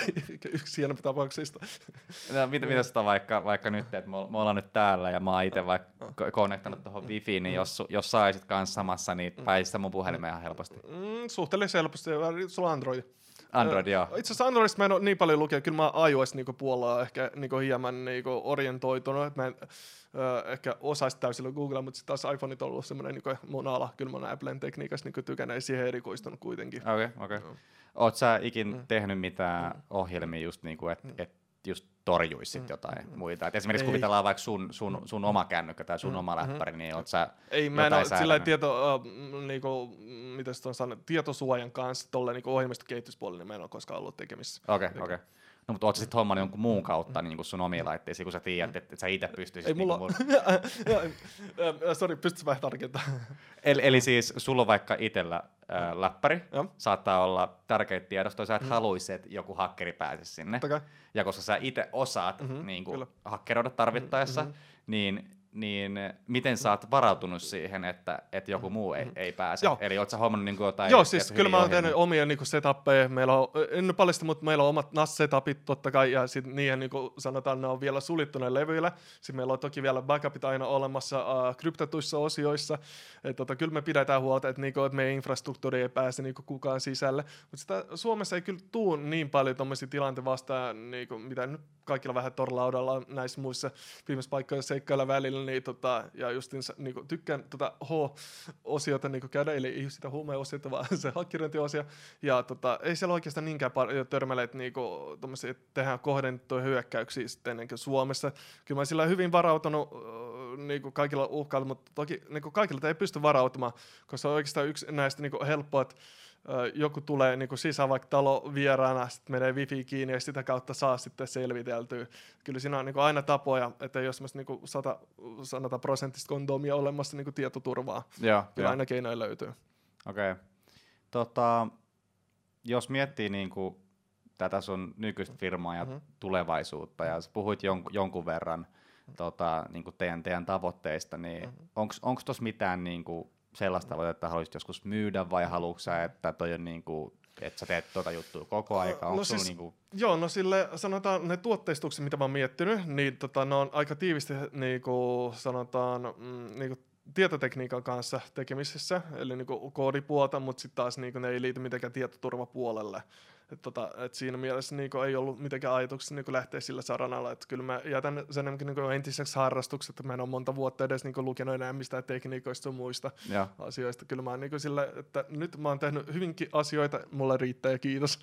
yksi hienompia tapauksista. No, mitä, mitä sitä vaikka, vaikka nyt, että me, me ollaan nyt täällä ja mä oon itse vaikka konnektanut tuohon wifiin, niin jos, jos saisit kanssa samassa, niin pääsit mun puhelimeen ihan helposti. Mm, suhteellisen helposti, sulla on Android. Android, joo. Itse asiassa Androidista mä en ole niin paljon lukenut, kyllä mä iOS niinku puolella ehkä niinku hieman niinku orientoitunut, että mä en ö, ehkä osaisi täysillä Googlea, mutta sitten taas iPhoneit on ollut semmoinen niinku mun ala, kyllä mä oon Applen tekniikassa niinku tykännyt, ei siihen erikoistunut kuitenkin. Okei, okay, okei. Okay. Oot sä ikin mm. tehnyt mitään mm. ohjelmia just niinku, että mm. et just torjuisit mm. jotain mm. muita. Et esimerkiksi ei. kuvitellaan vaikka sun, sun, sun oma kännykkä tai sun mm. oma mm-hmm. läppäri, niin oot sä Ei, mä en ole sillä tieto, uh, niinku, mitä on sanonut, tietosuojan kanssa tuolle niinku ohjelmistokehityspuolelle, niin mä en ole koskaan ollut tekemissä. Okei, okay, okei. Okay. No, mutta ootko sitten hommannut jonkun muun kautta niin sun omia laitteisiin, kun sä tiedät, että, sä itse pystyisit... Ei mulla... Niin Sori, pystytkö vähän tarkentamaan? eli, eli siis sulla on vaikka itsellä äh, läppäri, ja. saattaa olla tärkeitä tiedostoja, sä et mm. haluaisi, että joku hakkeri pääsisi sinne. Okay. Ja koska sä itse osaat mm-hmm, niin kuin, hakkeroida tarvittaessa, mm-hmm. niin niin miten sä oot varautunut siihen, että, että joku muu ei, ei pääse? Joo. Eli oot sä hommannut niin jotain? Joo, siis kyllä mä oon tehnyt omia niin setappeja. Meillä on, en nyt paljasta, mutta meillä on omat NAS-setapit totta kai, ja sitten niihin niin kuin sanotaan, ne on vielä sulittu levyillä. Sitten meillä on toki vielä backupit aina olemassa uh, kryptatuissa osioissa. Et, tota, kyllä me pidetään huolta, että, niin kuin, että meidän infrastruktuuri ei pääse niin kuin, kukaan sisälle. Mutta Suomessa ei kyllä tuu niin paljon tuommoisia tilanteita vastaan, niin kuin, mitä nyt kaikilla vähän torlaudalla näissä muissa viimeisissä paikkoissa seikkailla välillä, niin tota, ja justin niin tykkään tota H-osiota niin käydä, eli ei sitä huumeosiota, vaan se hakkerointiosio, ja tota, ei siellä oikeastaan niinkään paljon törmäleitä niin kuin, että tehdään kohdennettuja hyökkäyksiä sitten kuin Suomessa. Kyllä mä sillä hyvin varautunut niin kaikilla uhkailla, mutta toki niin kaikilla ei pysty varautumaan, koska se on oikeastaan yksi näistä niin helppoa, että joku tulee niin kuin sisään vaikka talo vieraana, sitten menee wifi kiinni ja sitä kautta saa sitten selviteltyä. Kyllä siinä on niin kuin aina tapoja, että jos niin kuin sata, sanotaan prosenttista kondomia olemassa niin kuin tietoturvaa, ja, kyllä ja. aina keinoja löytyy. Okei. Okay. Tota, jos miettii niin kuin tätä sun nykyistä firmaa ja mm-hmm. tulevaisuutta, ja sä puhuit jon- jonkun verran tota, niin kuin teidän, teidän tavoitteista, niin mm-hmm. onko tuossa mitään niin kuin, sellaista tavoitetta, että haluaisit joskus myydä vai haluatko sä, että toi on niin kuin, että sä teet tuota juttua koko aika? Onko no siis, niinku... Joo, no sille sanotaan ne tuotteistukset, mitä mä oon miettinyt, niin tota, ne on aika tiivisti niinku, sanotaan mm, niinku, tietotekniikan kanssa tekemisissä, eli niinku koodipuolta, mutta sitten taas niinku, ne ei liity mitenkään tietoturvapuolelle. Et tota, et siinä mielessä niinku ei ollut mitenkään ajatuksessa niinku lähteä sillä saranalla. Et kyllä mä jätän sen niinku entiseksi harrastukseksi, että mä en ole monta vuotta edes niinku lukenut enää mistään tekniikoista ja muista ja. asioista. Kyllä mä niinku sille, että nyt mä oon tehnyt hyvinkin asioita, mulle riittää ja kiitos.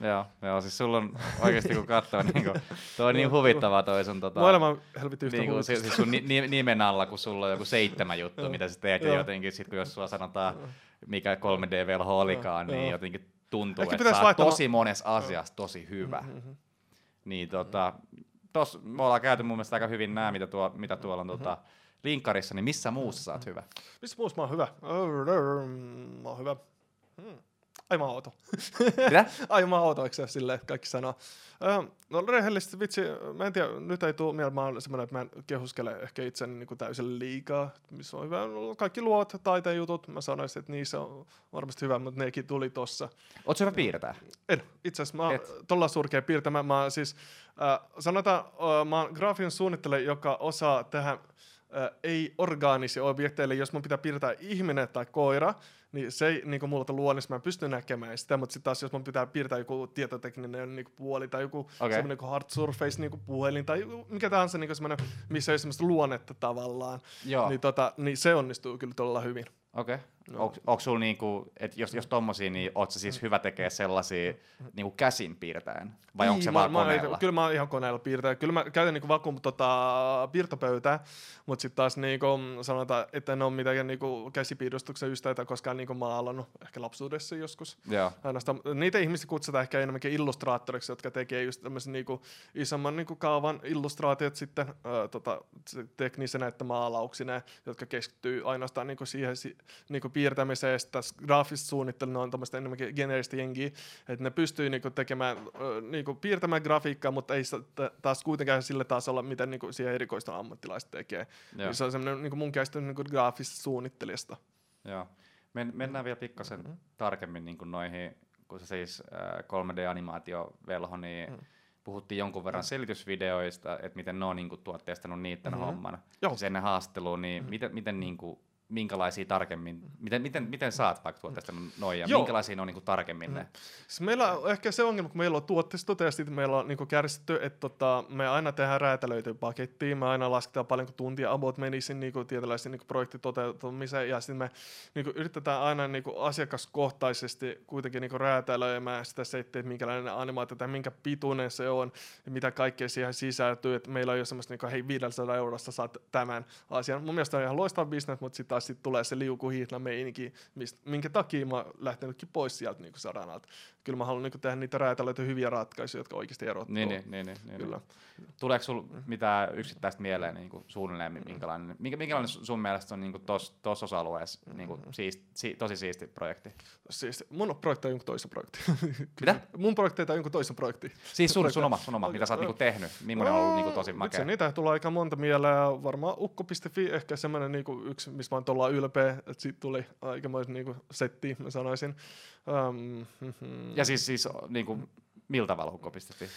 Joo, joo, siis sulla on oikeasti kun katsoo, niin kuin, toi on niin huvittavaa toi sun tota... Maailma on helvetin yhtä niin kuin, siis, siis sun ni, nimen alla, kun sulla on joku seitsemän juttu, mitä sä teet, ja jotenkin sit kun jos sulla sanotaan, mikä 3D-velho olikaan, niin jotenkin tuntuu, Ehkä että sä oot tosi monessa asiassa tosi hyvä. Mm-hmm. Niin tota, tos, me ollaan käyty mun mielestä aika hyvin nämä, mitä, tuo, mitä tuolla on tota, linkkarissa, niin missä muussa sä oot hyvä? Missä muussa mä oon hyvä? Mä oon hyvä. Hmm auto. Mitä? auto, eikö se silleen, kaikki sanoo. Öö, no rehellisesti vitsi, mä en tiedä, nyt ei tule mieleen, mä oon semmoinen, että mä en kehuskele ehkä itseni niin täysin liikaa, missä on hyvä. Kaikki luot, taiteen jutut, mä sanoisin, että niissä on varmasti hyvä, mutta nekin tuli tossa. Ootko hyvä piirtää? En, itse asiassa mä oon tolla surkea piirtämään. Mä siis, äh, sanotaan, äh, mä oon graafinen suunnittelija, joka osaa tehdä ei-orgaanisia objekteja, eli jos mun pitää piirtää ihminen tai koira, niin se ei niin mulla luonnissa, mä pystyn näkemään sitä, mutta sitten taas jos mun pitää piirtää joku tietotekninen niin puoli tai joku okay. semmoinen niin hard surface niin puhelin tai mikä tahansa niin semmoinen, missä ei semmoista luonnetta tavallaan, Joo. Niin, tota, niin se onnistuu kyllä todella hyvin. Okei. Okay. No. Onko sulla niinku, että jos, jos tommosia, niin oot sä siis hyvä tekee sellaisia niinku käsin piirtäen? Vai onko se niin, vaan mä, koneella? Mä, kyllä mä oon ihan koneella piirtäen. Kyllä mä käytän niinku vakuum tota, piirtopöytää, mutta sitten taas niinku, sanotaan, että en ole mitään niinku käsipiirustuksen ystävää koskaan niinku maalannut. Ehkä lapsuudessa joskus. Joo. Ainoastaan, niitä ihmisiä kutsutaan ehkä enemmänkin illustraattoriksi, jotka tekee just tämmöisen niinku, isomman niinku kaavan illustraatiot sitten äh, tota, teknisenä että maalauksina, jotka keskittyy ainoastaan niinku siihen si- niinku piirtämisestä, graafista suunnittelua, ne on tämmöistä enemmänkin geneeristä jengiä, että ne pystyy niinku tekemään, niinku piirtämään grafiikkaa, mutta ei taas kuitenkaan sille tasolla, mitä niinku siihen erikoista ammattilaiset tekee. Niin se on semmoinen niinku mun käsitys niinku graafista suunnittelijasta. Joo. Men, mennään vielä pikkasen mm-hmm. tarkemmin niin kuin noihin, kun se siis äh, 3D-animaatio-velho, niin mm-hmm puhuttiin jonkun verran selitysvideoista, että miten ne on niin kuin, tuotteistanut niiden mm-hmm. homman. Joo. Siis ennen haastattelua, niin mm-hmm. miten, miten niin kuin, minkälaisia tarkemmin, miten, miten, miten saat vaikka tuotteesta noin ja Joo. minkälaisia ne on niin kuin tarkemmin mm. ne? Siis meillä on ehkä se ongelma, kun meillä on tuotteistote ja sitten meillä on niin kärsitty, että tota, me aina tehdään räätälöityä pakettia, me aina lasketaan paljon kuin tuntia about menisi niin kuin tietynlaisen niin projektin toteutumiseen ja sitten me niin kuin yritetään aina niin kuin asiakaskohtaisesti kuitenkin niin kuin räätälöimään sitä settiä, että minkälainen animaatio tai minkä pituinen se on ja mitä kaikkea siihen sisältyy, että meillä on jo semmoista, niin kuin, hei 500 eurosta saat tämän asian. Mun mielestä on ihan loistava bisnes, mutta sitten taas sit tulee se liukuhiihna meininki, mistä, minkä takia mä lähtenytkin pois sieltä niin saranalta. Kyllä mä haluan niin tehdä niitä räätälöitä hyviä ratkaisuja, jotka oikeasti erottuu. Niin, niin, niin, niin, niin. Kyllä. Tuleeko sinulla mitään yksittäistä mieleen niin kuin suunnilleen, minkälainen, minkä, minkälainen sun mielestä on niin tuossa tos osa-alueessa niin kuin siist, si, tosi siisti projekti? Siis mun projekti on jonkun toisen projekti. Mitä? mun projekti on jonkun toisen projekti. Siis sun, sun oma, sun oma, mitä sä oot niinku tehnyt, millainen on ollut niinku tosi makea? Itse, niitä tulee aika monta mieleen, varmaan ukko.fi ehkä semmoinen niinku yksi, missä mä oon tuolla ylpeä, että siitä tuli aikamoisen niinku setti, mä sanoisin. Um, mm-hmm. Ja siis, siis niinku, miltä valhukko.fi?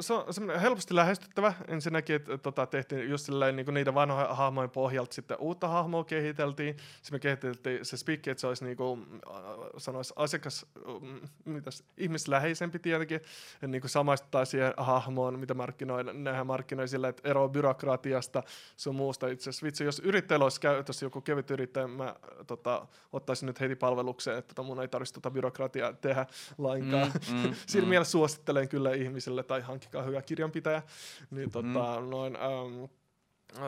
Se on semmoinen helposti lähestyttävä. Ensinnäkin, että tota, tehtiin just silleen, niin niitä vanhoja hahmojen pohjalta sitten uutta hahmoa kehiteltiin. Sitten me kehiteltiin se speak, että se olisi niin kuin, äh, sanoisi asiakas, mm, mitäs, ihmisläheisempi tietenkin. Ja niin kuin samaistuttaa siihen hahmoon, mitä markkinoida. Nehän markkinoi silleen, että eroa byrokratiasta sun muusta. Itse asiassa vitsi, jos yrittäjällä olisi käytössä joku kevyt yrittäjä, mä tota, ottaisin nyt heti palvelukseen, että tota, mun ei tarvitsisi tota byrokratiaa tehdä lainkaan. Mm, mm, Siinä mm suosittelen kyllä ihmisille, tai hankkikaa hyvä kirjanpitäjä, niin tota, mm. noin, um,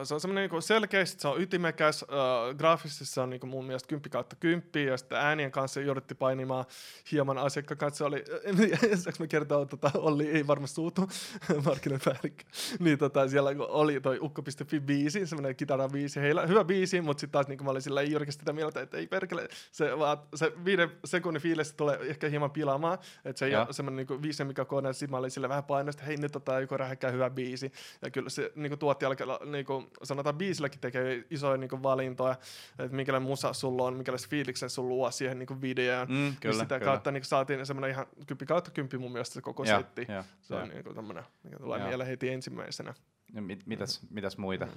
se on semmoinen niin selkeästi, se on ytimekäs, äh, graafisesti se on niin kuin mun mielestä 10 kautta 10, ja sitten äänien kanssa jouduttiin painimaan hieman asiakkaan kanssa, oli, saanko mä kertoa, tota, Olli ei varmasti suutu, markkinointipäällikkö, niin tota, siellä oli toi ukko.fi biisi, semmoinen kitara biisi, heillä hyvä biisi, mutta sitten taas niin mä olin sillä jyrkästi sitä mieltä, että ei perkele, se, vaan, se viiden sekunnin fiilis tulee ehkä hieman pilaamaan, että se ei ja. ole semmoinen niin viisi mikä kone, sitten mä olin sillä vähän painoista, hei nyt tota, joku rähäkkää hyvä biisi, ja kyllä se niin kuin, tuotti alkaa niin kuin, sanotaan biisilläkin tekee isoja niin valintoja, että minkälainen musa sulla on, minkälaisen fiiliksen sulla luo siihen niin videoon. Mm, niin kyllä, niin sitä kyllä. kautta niin saatiin semmoinen ihan kymppi kautta kymppi mun mielestä se koko ja, setti. Ja, se ja. on niin tämmöinen, mikä tulee mieleen heti ensimmäisenä. Ja mit, mitäs, mm. mitäs muita? Mm.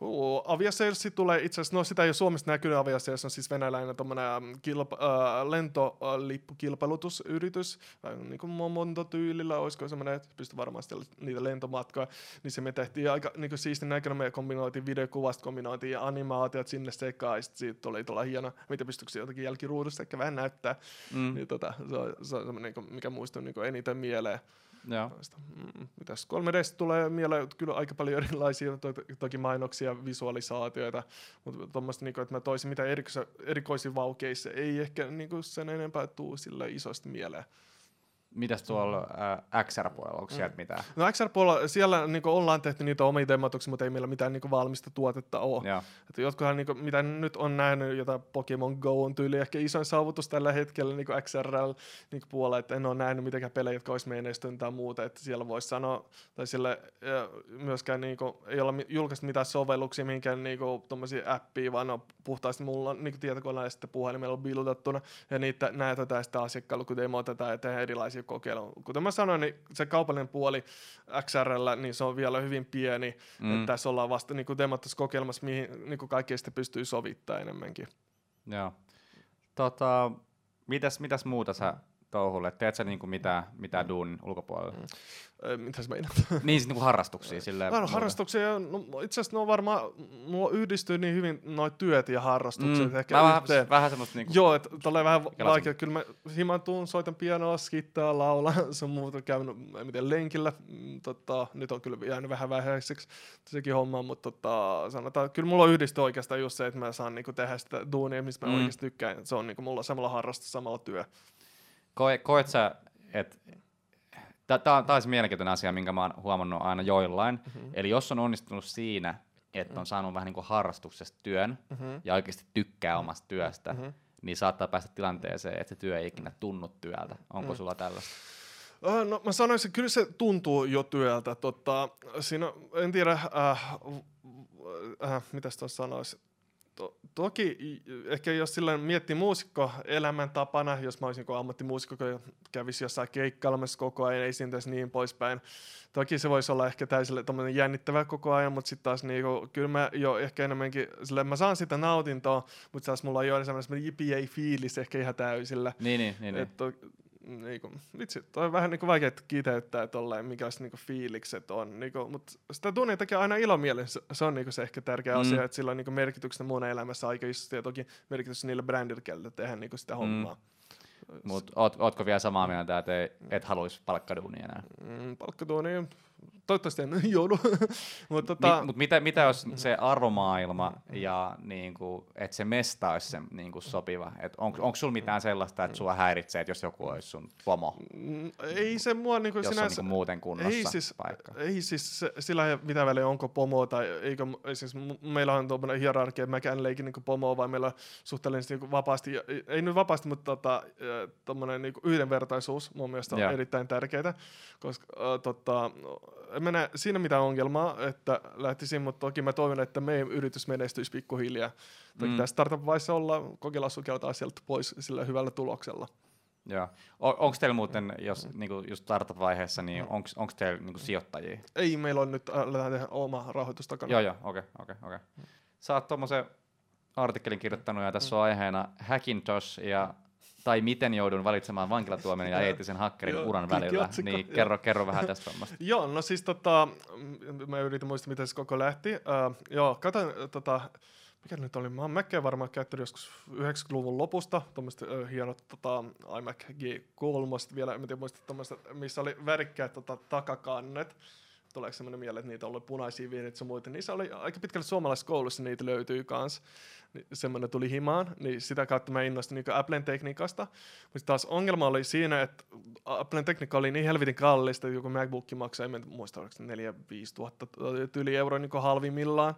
Uh, Aviasales tulee itse asiassa, no sitä ei ole Suomessa näkynyt, Aviasales on siis venäläinen tommonen kilpa, uh, lentolippukilpailutusyritys, niin kuin Monto-tyylillä, olisiko semmoinen, että pystyy varmaan niitä lentomatkoja, niin se me tehtiin aika niin kuin siistin näköinen, me kombinoitiin videokuvasta, kombinoitiin ja animaatiot sinne sekaan, ja siitä tuli tuolla hieno, mitä pystyykö jotakin jälkiruudusta ehkä vähän näyttää, mm. niin tota, se on, se on semmoinen, niin mikä muistuu niin eniten mieleen. Joo. Mm, mitäs 3 d tulee mieleen kyllä aika paljon erilaisia to, toki mainoksia, visualisaatioita, mutta tuommoista, niin että mä toisin mitä erikoisia vaukeissa, ei ehkä niin kuin sen enempää tuu sille isosti mieleen. Mitäs tuolla äh, XR-puolella, onko sieltä mm. mitään? No XR-puolella, siellä niin ollaan tehty niitä omia demotuksia, mutta ei meillä mitään niin valmista tuotetta ole. Että jotkuhan, niin kuin, mitä nyt on nähnyt, jota Pokemon Go on tyyli ehkä isoin saavutus tällä hetkellä niin XRL niin puolella, että en ole nähnyt mitenkään pelejä, jotka olisi menestynyt tai muuta, että siellä voisi sanoa, tai sille myöskään niin kuin, ei olla julkaistu mitään sovelluksia, mihinkään niin kuin, appia, vaan on puhtaasti mulla on niin tietokoneella sitten puhelimella buildattuna, ja niitä näytetään sitten asiakkailla, kun demotetaan ja tehdään erilaisia kokeilu. Kuten mä sanoin, niin se kaupallinen puoli XRL, niin se on vielä hyvin pieni. Mm. Että tässä ollaan vasta niin kuin kokeilemassa, mihin niin kuin kaikki sitten pystyy sovittamaan enemmänkin. Joo. Tota, mitäs, mitäs muuta sä touhulle? Teet sä niinku mitään, mitään duunin ulkopuolella? Mm. Mitä sä meinaat? niin, siis niinku harrastuksia silleen. No, harrastuksia, no, itse asiassa ne on varmaan, mulla yhdistyy niin hyvin noin työt ja harrastukset. Mm. Ehkä vähän, yhteen. vähän semmoista niinku... Joo, että tolleen vähän vaikea. Kyllä mä himan tuun, soitan pianoa, skittaa, laula, se on muuta käynyt, miten lenkillä. Mm, tota, nyt on kyllä jäänyt vähän vähäiseksi sekin homma, mutta tota, sanotaan, kyllä mulla yhdistyy oikeastaan just se, että mä saan niinku tehdä sitä duunia, mistä mä mm. oikeasti tykkään. Se on niinku mulla samalla harrastus, samalla työ. Koe, koet sä, että Tämä on taas mielenkiintoinen asia, minkä mä oon huomannut aina joillain. Mm-hmm. Eli jos on onnistunut siinä, että on saanut vähän niin kuin harrastuksesta työn Mhm. ja oikeasti tykkää omasta työstä, Mhm. niin saattaa päästä tilanteeseen, että se työ ei ikinä tunnu työltä. Onko Mm. sulla tällaista? No mä sanoisin, kyllä se tuntuu jo työltä. Tota, siinä, en tiedä, äh, äh, mitä sitä sanoisi. To, toki ehkä jos sillä miettii muusikko elämäntapana, jos mä olisin ammattimuusikko, joka kävisi jossain keikkailemassa koko ajan, ei esiintyisi niin poispäin. Toki se voisi olla ehkä täysille jännittävä koko ajan, mutta sitten taas niinku, kyllä mä jo ehkä enemmänkin, sille mä saan sitä nautintoa, mutta taas mulla on jo semmoinen JPA-fiilis ehkä ihan täysillä. Niin, niin, niin. niin. Et to, niinku, vitsi, toi on vähän niinku vaikea kiteyttää tolleen, minkälaiset niinku fiilikset on. Niinku, mutta sitä duunia tekee aina ilomielen. Se, se on niinku se ehkä tärkeä Mm. mm. asia, että sillä on niinku merkityksenä mun elämässä aika isosti ja toki merkitys niille brändille, keltä tehdään niinku sitä Mm. hommaa. Mutta oot, ootko vielä samaa mieltä, että et haluaisi palkkaduunia enää? Mm, palkkaduuni, toivottavasti en joudu. mutta Tota, Mi, mut mitä, mitä jos se arvomaailma ja niinku, että se mesta olisi se niinku, sopiva? Onko sulla mitään sellaista, että sua häiritsee, että jos joku olisi sun pomo, mm, ei se mua niinku jos on sinänsä... niinku muuten kunnossa ei siis, paikka? Ei siis se- sillä ei mitään väliä, onko pomo tai eikö, siis meillä on tuommoinen hierarkia, että mäkään leikin niinku pomoa, vaan meillä on suhteellisesti niinku vapaasti, ja- ei nyt vapaasti, mutta tota, tuommoinen niinku yhdenvertaisuus mun mielestä on Joo. erittäin tärkeää, koska äh, tota, näe siinä mitään ongelmaa, että lähtisin, mutta toki mä toivon, että meidän yritys menestyisi pikkuhiljaa. Toki Mm. mm. tässä startup-vaiheessa ollaan, kokeilla sukeltaa sieltä pois sillä hyvällä tuloksella. Joo. onko teillä muuten, jos niinku, just startup-vaiheessa, niin onko teillä niinku, sijoittajia? Ei, meillä on nyt, äh, lähdetään tehdä oma rahoitus takana. Joo, joo, okei, okei, okei. Sä oot tuommoisen artikkelin kirjoittanut ja tässä on aiheena Hackintosh ja tai miten joudun valitsemaan vankilatuomion ja eettisen hakkerin uran välillä. otsikko, Niin kerro, kerro vähän tästä hommasta. Joo, no siis tota, mä yritin muistaa, miten se koko lähti. Uh, joo, katsoin tota, mikä nyt oli, mä oon Mäkkeä varmaan käyttänyt joskus 90-luvun lopusta, tuommoista uh, hienot tota, iMac G3, vielä, en tiedä muista missä oli värikkäät tota, takakannet. Tuleeko semmoinen mieleen, että niitä oli punaisia vihreitä ja muita. Niissä oli aika pitkälle suomalaisessa koulussa niitä löytyy kans. Niin semmoinen tuli himaan, niin sitä kautta mä innostuin niin Applen tekniikasta. Mutta taas ongelma oli siinä, että Applen tekniikka oli niin helvetin kallista, että joku MacBook maksaa, en muista, oliko se 4 5 tuhatta yli euroa niin halvimmillaan.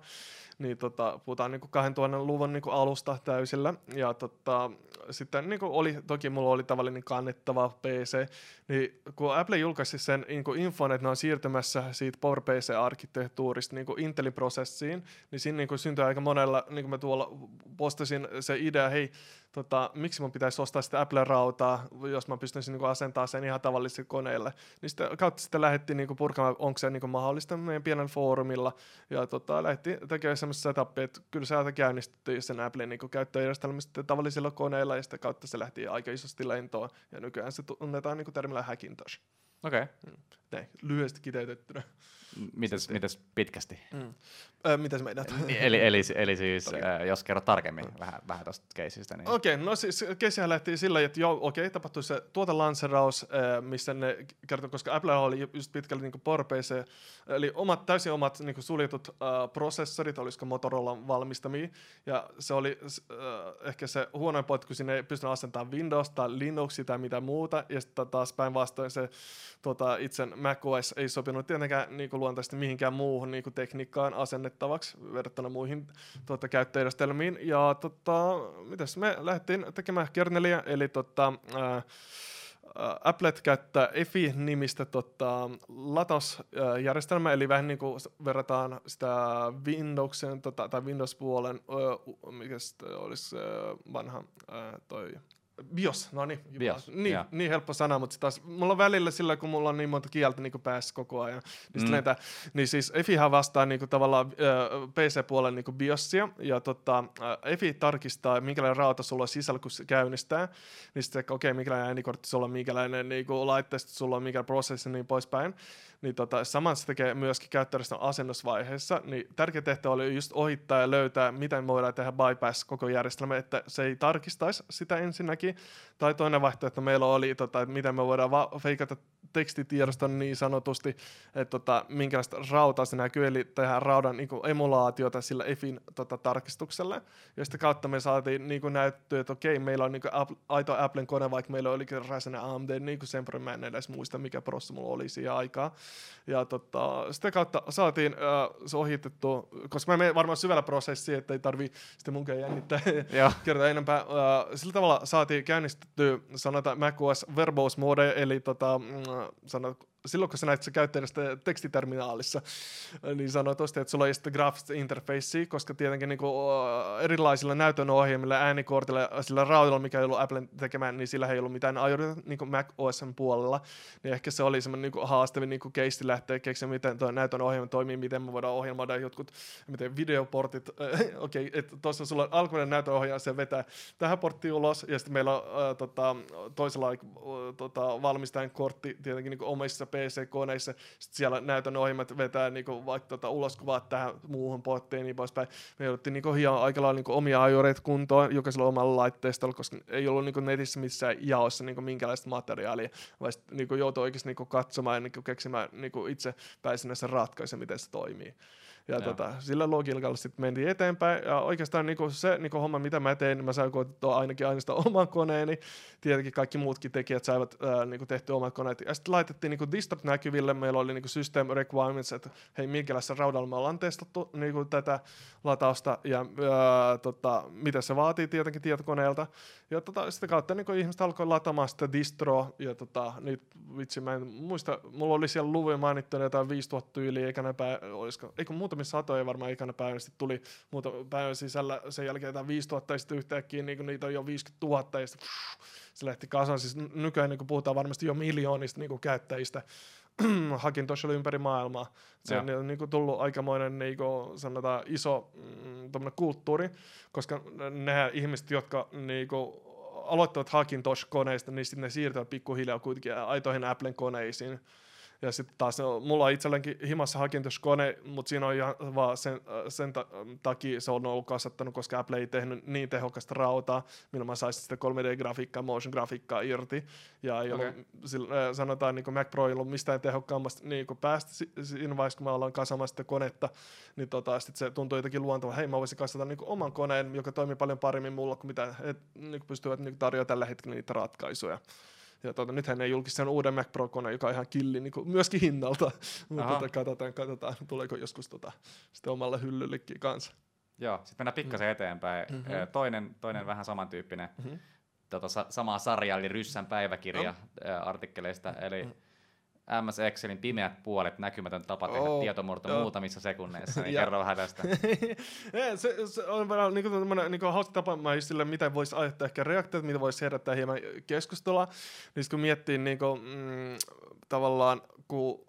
Niin tota, puhutaan niin 2000-luvun niin alusta täysillä. Ja tota, sitten niin oli, toki mulla oli tavallinen kannettava PC, niin kun Apple julkaisi sen niin infon, että ne on siirtymässä siitä PowerPC-arkkitehtuurista niin Intelin prosessiin, niin siinä niin syntyi aika monella, niin kuin mä tuolla postasin se idea, hei, tota, miksi mun pitäisi ostaa sitä Apple-rautaa, jos mä pystyisin niin asentaa sen ihan tavalliselle koneelle. Niin sitä kautta sitten lähdettiin niin purkamaan, onko se niin mahdollista meidän pienellä foorumilla, ja tota, lähdettiin tekemään semmoista setupia, että kyllä se käynnistettiin sen Applen niin käyttöjärjestelmä sitten tavallisilla koneilla, ja sitä kautta se lähti aika isosti lentoon, ja nykyään se tunnetaan niin termillä Hackintosh. Okei. Okay. Näin, lyhyesti kiteytettynä. Mites, mites pitkästi? Mm. Öö, mitäs meidät? Eli, eli, eli siis, okay. jos kerro tarkemmin vähän, vähän tuosta keisistä. Niin. Okei, okay, no siis kesihän lähti sillä, että joo, okei, okay, tapahtui se tuotelanseraus, äh, missä ne kertoi, koska Apple oli just pitkälti niin PowerPC, eli omat, täysin omat niin suljetut äh, prosessorit, olisiko Motorola valmistamia, ja se oli äh, ehkä se huonoin pointti, kun sinne ei pystynyt asentamaan Windows tai Linux tai mitä muuta, ja sitten taas päinvastoin se tota, itse macOS ei sopinut tietenkään niin luontaisesti mihinkään muuhun niin tekniikkaan asennettavaksi verrattuna muihin tota, käyttöjärjestelmiin. Ja tota, mitäs me lähdettiin tekemään kerneliä, eli tota, ää, Apple käyttää EFI-nimistä tota, latausjärjestelmää, eli vähän niin kuin verrataan sitä Windowsen tota, tai Windows-puolen, mikä olisi vanha toi BIOS, no niin. BIOS, niin, joo. niin helppo sana, mutta sit taas mulla on välillä sillä, kun mulla on niin monta kieltä niin päässä koko ajan, niin, Mm. näitä, niin siis EFIhän vastaa niin kuin tavallaan äh, PC-puolen niin kuin BIOSia, ja tota, äh, EFI tarkistaa, minkälainen rauta sulla on sisällä, kun se käynnistää, niin sitten okei, okay, minkälainen äänikortti sulla on, minkälainen niin kuin laitteisto sulla on, mikä prosessi niin poispäin, niin tota, saman se tekee myöskin käyttäjärjestelmän asennusvaiheessa, niin tärkeä tehtävä oli just ohittaa ja löytää, miten me voidaan tehdä bypass koko järjestelmä, että se ei tarkistaisi sitä ensinnäkin, tai toinen vaihtoehto meillä oli, tota, että miten me voidaan va- feikata tekstitiedoston niin sanotusti, että tota, minkälaista rautaa se näkyy, eli tehdään raudan niin kuin emulaatiota sillä EFin tota, tarkistuksella, ja sitä kautta me saatiin niin kuin näyttöä, että okei, meillä on niin kuin Apple, aito Applen kone, vaikka meillä oli Ryzen AMD, niin kuin Sempro, mä en edes muista, mikä prosessi mulla oli siihen aikaa, ja tota, sitä kautta saatiin äh, se ohitettu, koska mä menen varmaan syvällä prosessiin, että ei tarvi sitten munkaan jännittää kertoa enempää. Äh, sillä tavalla saatiin käynnistetty, sanotaan macOS verbose mode, eli tota, mm, sanotaan, silloin kun sä näet se käyttäjästä tekstiterminaalissa, niin sanotusti, että sulla on sitten graafista interfacea, koska tietenkin niin kuin, erilaisilla näytön ohjelmilla, äänikortilla, sillä raudalla, mikä ei ollut Applen tekemään, niin sillä ei ollut mitään ajuria niin kuin Mac OSn puolella, niin ehkä se oli semmoinen niin haastavin niin keissi lähteä keksimään, miten tuo näytön ohjelma toimii, miten me voidaan ohjelmoida jotkut, miten videoportit, okei, okay, että tuossa sulla on alkuperäinen näytön ohjelma, se vetää tähän porttiin ulos, ja sitten meillä on äh, tota, toisella äh, tota, valmistajan kortti tietenkin niin omissa PC-koneissa, sitten siellä näytön ohjelmat vetää niinku vaikka tota uloskuvat tähän muuhun pottiin niin poispäin. Me jouduttiin niinku hioa aika lailla niinku omia ajoreita kuntoon jokaisella omalla laitteistolla, koska ei ollut niinku netissä missään jaossa niinku minkälaista materiaalia, vaan niinku joutui oikeasti niinku katsomaan ja niinku keksimään niinku itse pääsin näissä ratkaisuja, miten se toimii. Ja tota, sillä logiikalla sitten mentiin eteenpäin. Ja oikeastaan niinku se niinku homma, mitä mä tein, niin mä sain koettua ainakin ainoastaan oman koneeni. Tietenkin kaikki muutkin tekijät saivat ää, niinku tehty omat koneet. Ja sitten laitettiin niinku distort näkyville. Meillä oli niinku system requirements, että hei, minkälaisessa raudalla me ollaan testattu niinku tätä latausta ja ää, tota, mitä se vaatii tietenkin tietokoneelta. Ja tota, sitä kautta niinku ihmiset alkoi lataamaan sitä distroa. Ja tota, nyt vitsi, mä en muista, mulla oli siellä luvuja mainittu jotain 5000 yli, eikä näpä, olisiko, eikö muuta muutamia satoja varmaan ikana päivänä, sitten tuli muuta päivän sisällä sen jälkeen jotain 5000 ja sitten yhtäkkiä niin niitä on jo 50 000 ja sitten se lähti kasaan. Siis nykyään niin puhutaan varmasti jo miljoonista niin käyttäjistä, hakin tuossa ympäri maailmaa. Se on niin kuin tullut aikamoinen niin kuin, sanotaan, iso mm, kulttuuri, koska ne ihmiset, jotka niin kuin, aloittavat Hackintosh-koneista, niin sitten ne siirtyvät pikkuhiljaa kuitenkin aitoihin Applen koneisiin. Ja sitten taas mulla on itsellenkin himassa hakintuskone, mutta siinä on ihan vaan sen, äh, sen takia se on ollut kasvattanut, koska Apple ei tehnyt niin tehokasta rautaa, millä mä saisin sitä 3D-grafiikkaa, motion-grafiikkaa irti. Ja ei okay. ollut, sillä, äh, sanotaan, niin Mac Pro ei ollut mistään tehokkaammasta niin päästä siinä vaiheessa, kun mä ollaan kasaamaan sitä konetta, niin tota, sit se tuntuu jotenkin luontava, hei mä voisin kasvata niin oman koneen, joka toimii paljon paremmin mulla kuin mitä et, niin pystyvät niin tarjoamaan tällä hetkellä niitä ratkaisuja. Ja tuota, nythän ei julkisen uuden Mac Pro-kone, joka on ihan killi niin kuin, myöskin hinnalta. Mutta tota, katsotaan, katsotaan, tuleeko joskus tota, sitten omalle hyllyllekin kanssa. Joo, sitten mennään pikkasen mm. eteenpäin. Mm-hmm. Toinen, toinen mm-hmm. vähän samantyyppinen mm-hmm. tota, sa- sama sarja, eli Ryssän päiväkirja oh. artikkeleista. Eli mm-hmm MS Excelin pimeät puolet, näkymätön tapa tehdä oh, tietomurto joo. muutamissa sekunneissa, niin kerro vähän tästä. se, se, on vähän niin kuin, niin kuin hauska tapa, mä sille, mitä voisi aiheuttaa ehkä reaktiot, mitä voisi herättää hieman keskustelua. Niin kun miettii niin kuin, mm, tavallaan, kun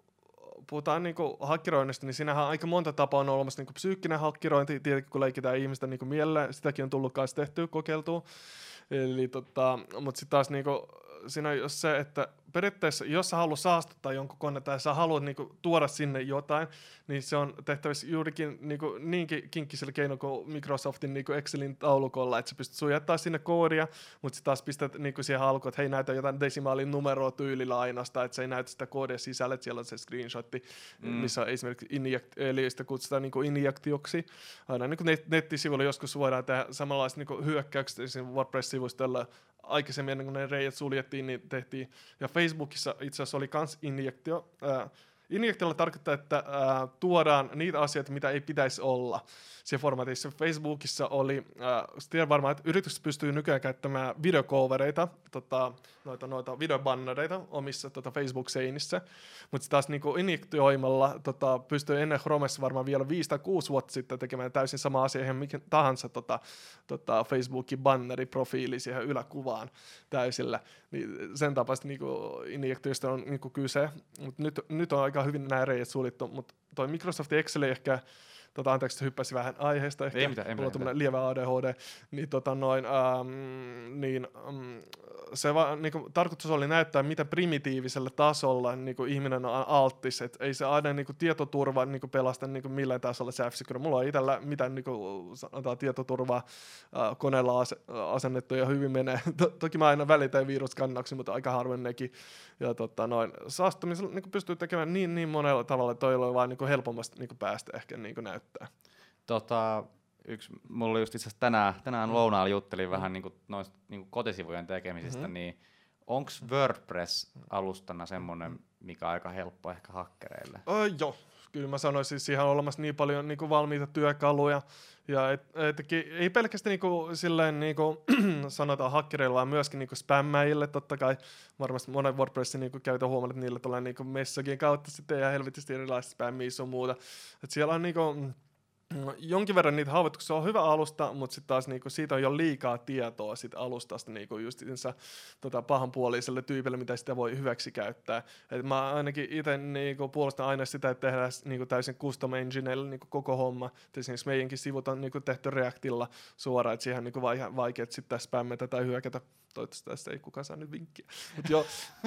puhutaan niin hakkeroinnista, niin siinähän aika monta tapaa on olemassa niin psyykkinen hakkerointi, tietenkin kun leikitään ihmistä niin mieleen, sitäkin on tullut kanssa tehtyä, kokeiltua. Eli tota, mutta sitten taas niin kuin, siinä on se, että periaatteessa, jos sä haluat saastuttaa jonkun kone tai sä haluat niinku tuoda sinne jotain, niin se on tehtävissä juurikin niinku, niinkin kinkkisellä keino kuin Microsoftin niinku Excelin taulukolla, että sä pystyt sujattaa sinne koodia, mutta sitten taas pistät niinku siihen alkuun, että hei näytä jotain desimaalin numeroa tyylillä ainoastaan, että se ei näytä sitä koodia sisällä, että siellä on se screenshotti, mm. missä on esimerkiksi inject, eli sitä kutsutaan niinku injektioksi. Aina niinku net, nettisivuilla joskus voidaan tehdä samanlaista niinku hyökkäykset WordPress-sivustolla aikaisemmin ennen kuin ne reijät suljettiin, niin tehtiin, ja Facebookissa itse asiassa oli kans injektio, äh, Injektiolla tarkoittaa, että äh, tuodaan niitä asioita, mitä ei pitäisi olla siinä formaatissa. Facebookissa oli, äh, tiedän varmaan, että yritykset pystyy nykyään käyttämään videocovereita, tota, noita, noita videobannereita omissa tota, Facebook-seinissä, mutta taas niin injektioimalla tota, pystyy ennen Chromessa varmaan vielä 5 tai 6 vuotta sitten tekemään täysin sama asia ihan mikä tahansa tota, tota, Facebookin banneriprofiili siihen yläkuvaan täysillä. Niin sen tapaista niin injektioista on niin kyse, mutta nyt, nyt on aika hyvin nämä reijät suljettu, mutta toi Microsoft Excel ehkä tota, anteeksi, että hyppäsin vähän aiheesta ehkä, Ei mitään, ei mulla on lievä ADHD, niin, tota, noin, ähm, niin ähm, se va, niin kuin, tarkoitus oli näyttää, miten primitiivisellä tasolla niin kuin, ihminen on alttis, että ei se aina niin kuin, tietoturva niin kuin, pelasta niin kuin, millään tasolla se f Mulla on itsellä mitään niin kuin, sanotaan, tietoturvaa äh, koneella ase- asennettu ja hyvin menee. To- toki mä aina välitän viruskannauksia, mutta aika harvoin nekin. Ja tota, noin, saastumisella niin kuin, pystyy tekemään niin, niin monella tavalla, että toi on vaan niin kuin, helpommasta niin kuin, päästä ehkä niin kuin, näyttää. Tota, yksi, mulla oli just itse asiassa tänään, tänään lounaalla juttelin vähän niinku noista niinku kotisivujen tekemisistä, Mhm. niin onko WordPress alustana semmoinen, mikä on aika helppo ehkä hakkereille? Öö, joo, kyllä mä sanoisin, siihen on olemassa niin paljon niin kuin valmiita työkaluja. Ja et, et, ei pelkästään niin kuin, silleen, niin kuin, sanotaan hakkereille, vaan myöskin kuin spämmäjille. Totta kai varmasti monen WordPressin niin käytön huomannut, että niillä tulee niin messagien kautta sitten ja helvetisti erilaista spämmiä sun muuta. Et siellä on kuin, No, jonkin verran niitä haavoittuksia se on hyvä alusta, mutta sitten taas niinku, siitä on jo liikaa tietoa sit alustasta niinku justiinsa tota, pahanpuoliselle tyypille, mitä sitä voi hyväksi käyttää. Et mä ainakin itse niinku, puolustan aina sitä, että tehdään niinku, täysin custom engineillä niinku, koko homma. Et esimerkiksi meidänkin sivut on niinku, tehty Reactilla suoraan, että siihen on niinku, vai- vaikea sitten spämmetä tai hyökätä. Toivottavasti tässä ei kukaan saa nyt vinkkiä. Mutta joo,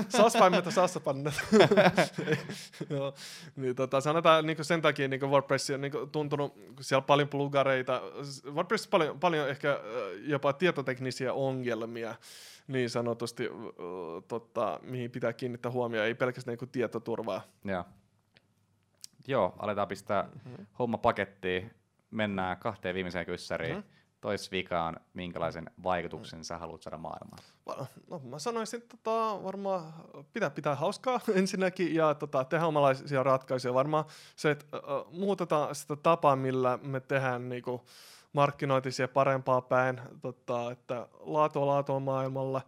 saa spämmetä. joo. Niin, tota, sanotaan niin sen takia niin WordPress on niin tuntunut, kun siellä on paljon plugareita, WordPress paljon, paljon ehkä jopa tietoteknisiä ongelmia niin sanotusti, tota, mihin pitää kiinnittää huomioon, ei pelkästään niin tietoturvaa. Joo. Joo, aletaan pistää Mhm. homma pakettiin. Mennään kahteen viimeiseen kyssäriin. Mhm. Tois vikaan, minkälaisen vaikutuksen sä haluat saada maailmaan? No, mä sanoisin, että tota, varmaan pitää pitää hauskaa ensinnäkin ja tota, tehdä omanlaisia ratkaisuja. Varmaan se, että uh, muutetaan sitä tapaa, millä me tehdään niinku, markkinointi parempaa päin, tota, että laatua laatua maailmalla.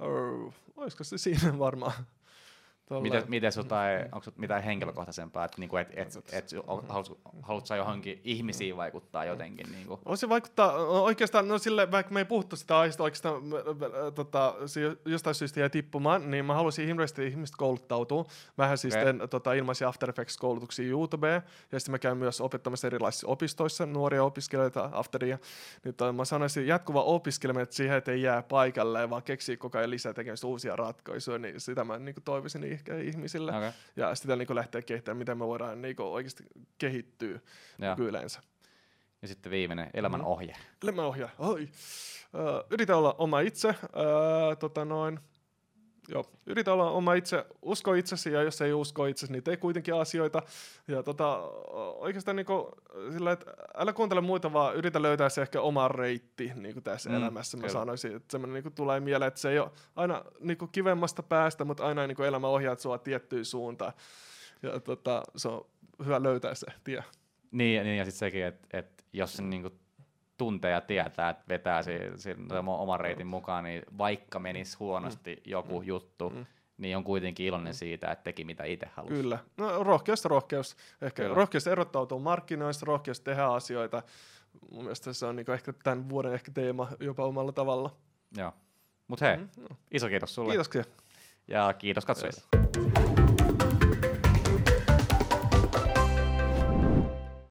Uh, olisiko se siinä varmaan? Miten, miten jotain, onko sut mitään henkilökohtaisempaa, että niinku, et, et, et, haluat, haluat sä johonkin ihmisiin vaikuttaa jotenkin? Niinku? On se vaikuttaa oikeastaan, no sille, vaikka me ei puhuttu sitä aiheesta oikeastaan, tota, se jo- jostain syystä jäi tippumaan, niin mä haluaisin hirveästi ihmiset kouluttautua. Vähän siis teen tota, ilmaisia After Effects-koulutuksia YouTubeen, ja sitten mä käyn myös opettamassa erilaisissa opistoissa nuoria opiskelijoita Afteria. Niin toi, mä sanoisin jatkuva opiskeleminen, että siihen et ei jää paikalleen, vaan keksii koko ajan lisää tekemistä uusia ratkaisuja, niin sitä mä niin toivoisin ehkä ihmisille. Okay. Ja sitä niin lähteä kehittämään, miten me voidaan niin oikeasti kehittyä yleensä. ja sitten viimeinen, elämän ohje. Elämän ohjaa. Oi. Ö, yritä olla oma itse. Ö, tota noin. Joo, yritä olla oma itse, usko itsesi ja jos ei usko itsesi, niin tee kuitenkin asioita. Ja tota, oikeastaan niinku, sillä, että älä kuuntele muita, vaan yritä löytää se ehkä oma reitti niinku tässä Mm, elämässä. Mä kyllä. sanoisin, että semmoinen niinku tulee mieleen, että se ei ole aina niinku kivemmasta päästä, mutta aina niinku elämä ohjaa sua tiettyyn suuntaan. Ja tota, se on hyvä löytää se tie. Niin, niin ja sitten sekin, että et jos sen niinku tuntee ja tietää, että vetää si, si, oman reitin mukaan, niin vaikka menisi huonosti joku juttu, Mm. niin on kuitenkin iloinen siitä, että teki mitä itse halusi. Kyllä. No rohkeus, rohkeus. Ehkä Kyllä. rohkeus erottautua markkinoista, rohkeus tehdä asioita. Mun mielestä se on niinku ehkä tämän vuoden ehkä teema jopa omalla tavalla. Joo. Mut hei, Mm, iso kiitos sulle. Kiitoksia. Ja kiitos katsojille. Yes.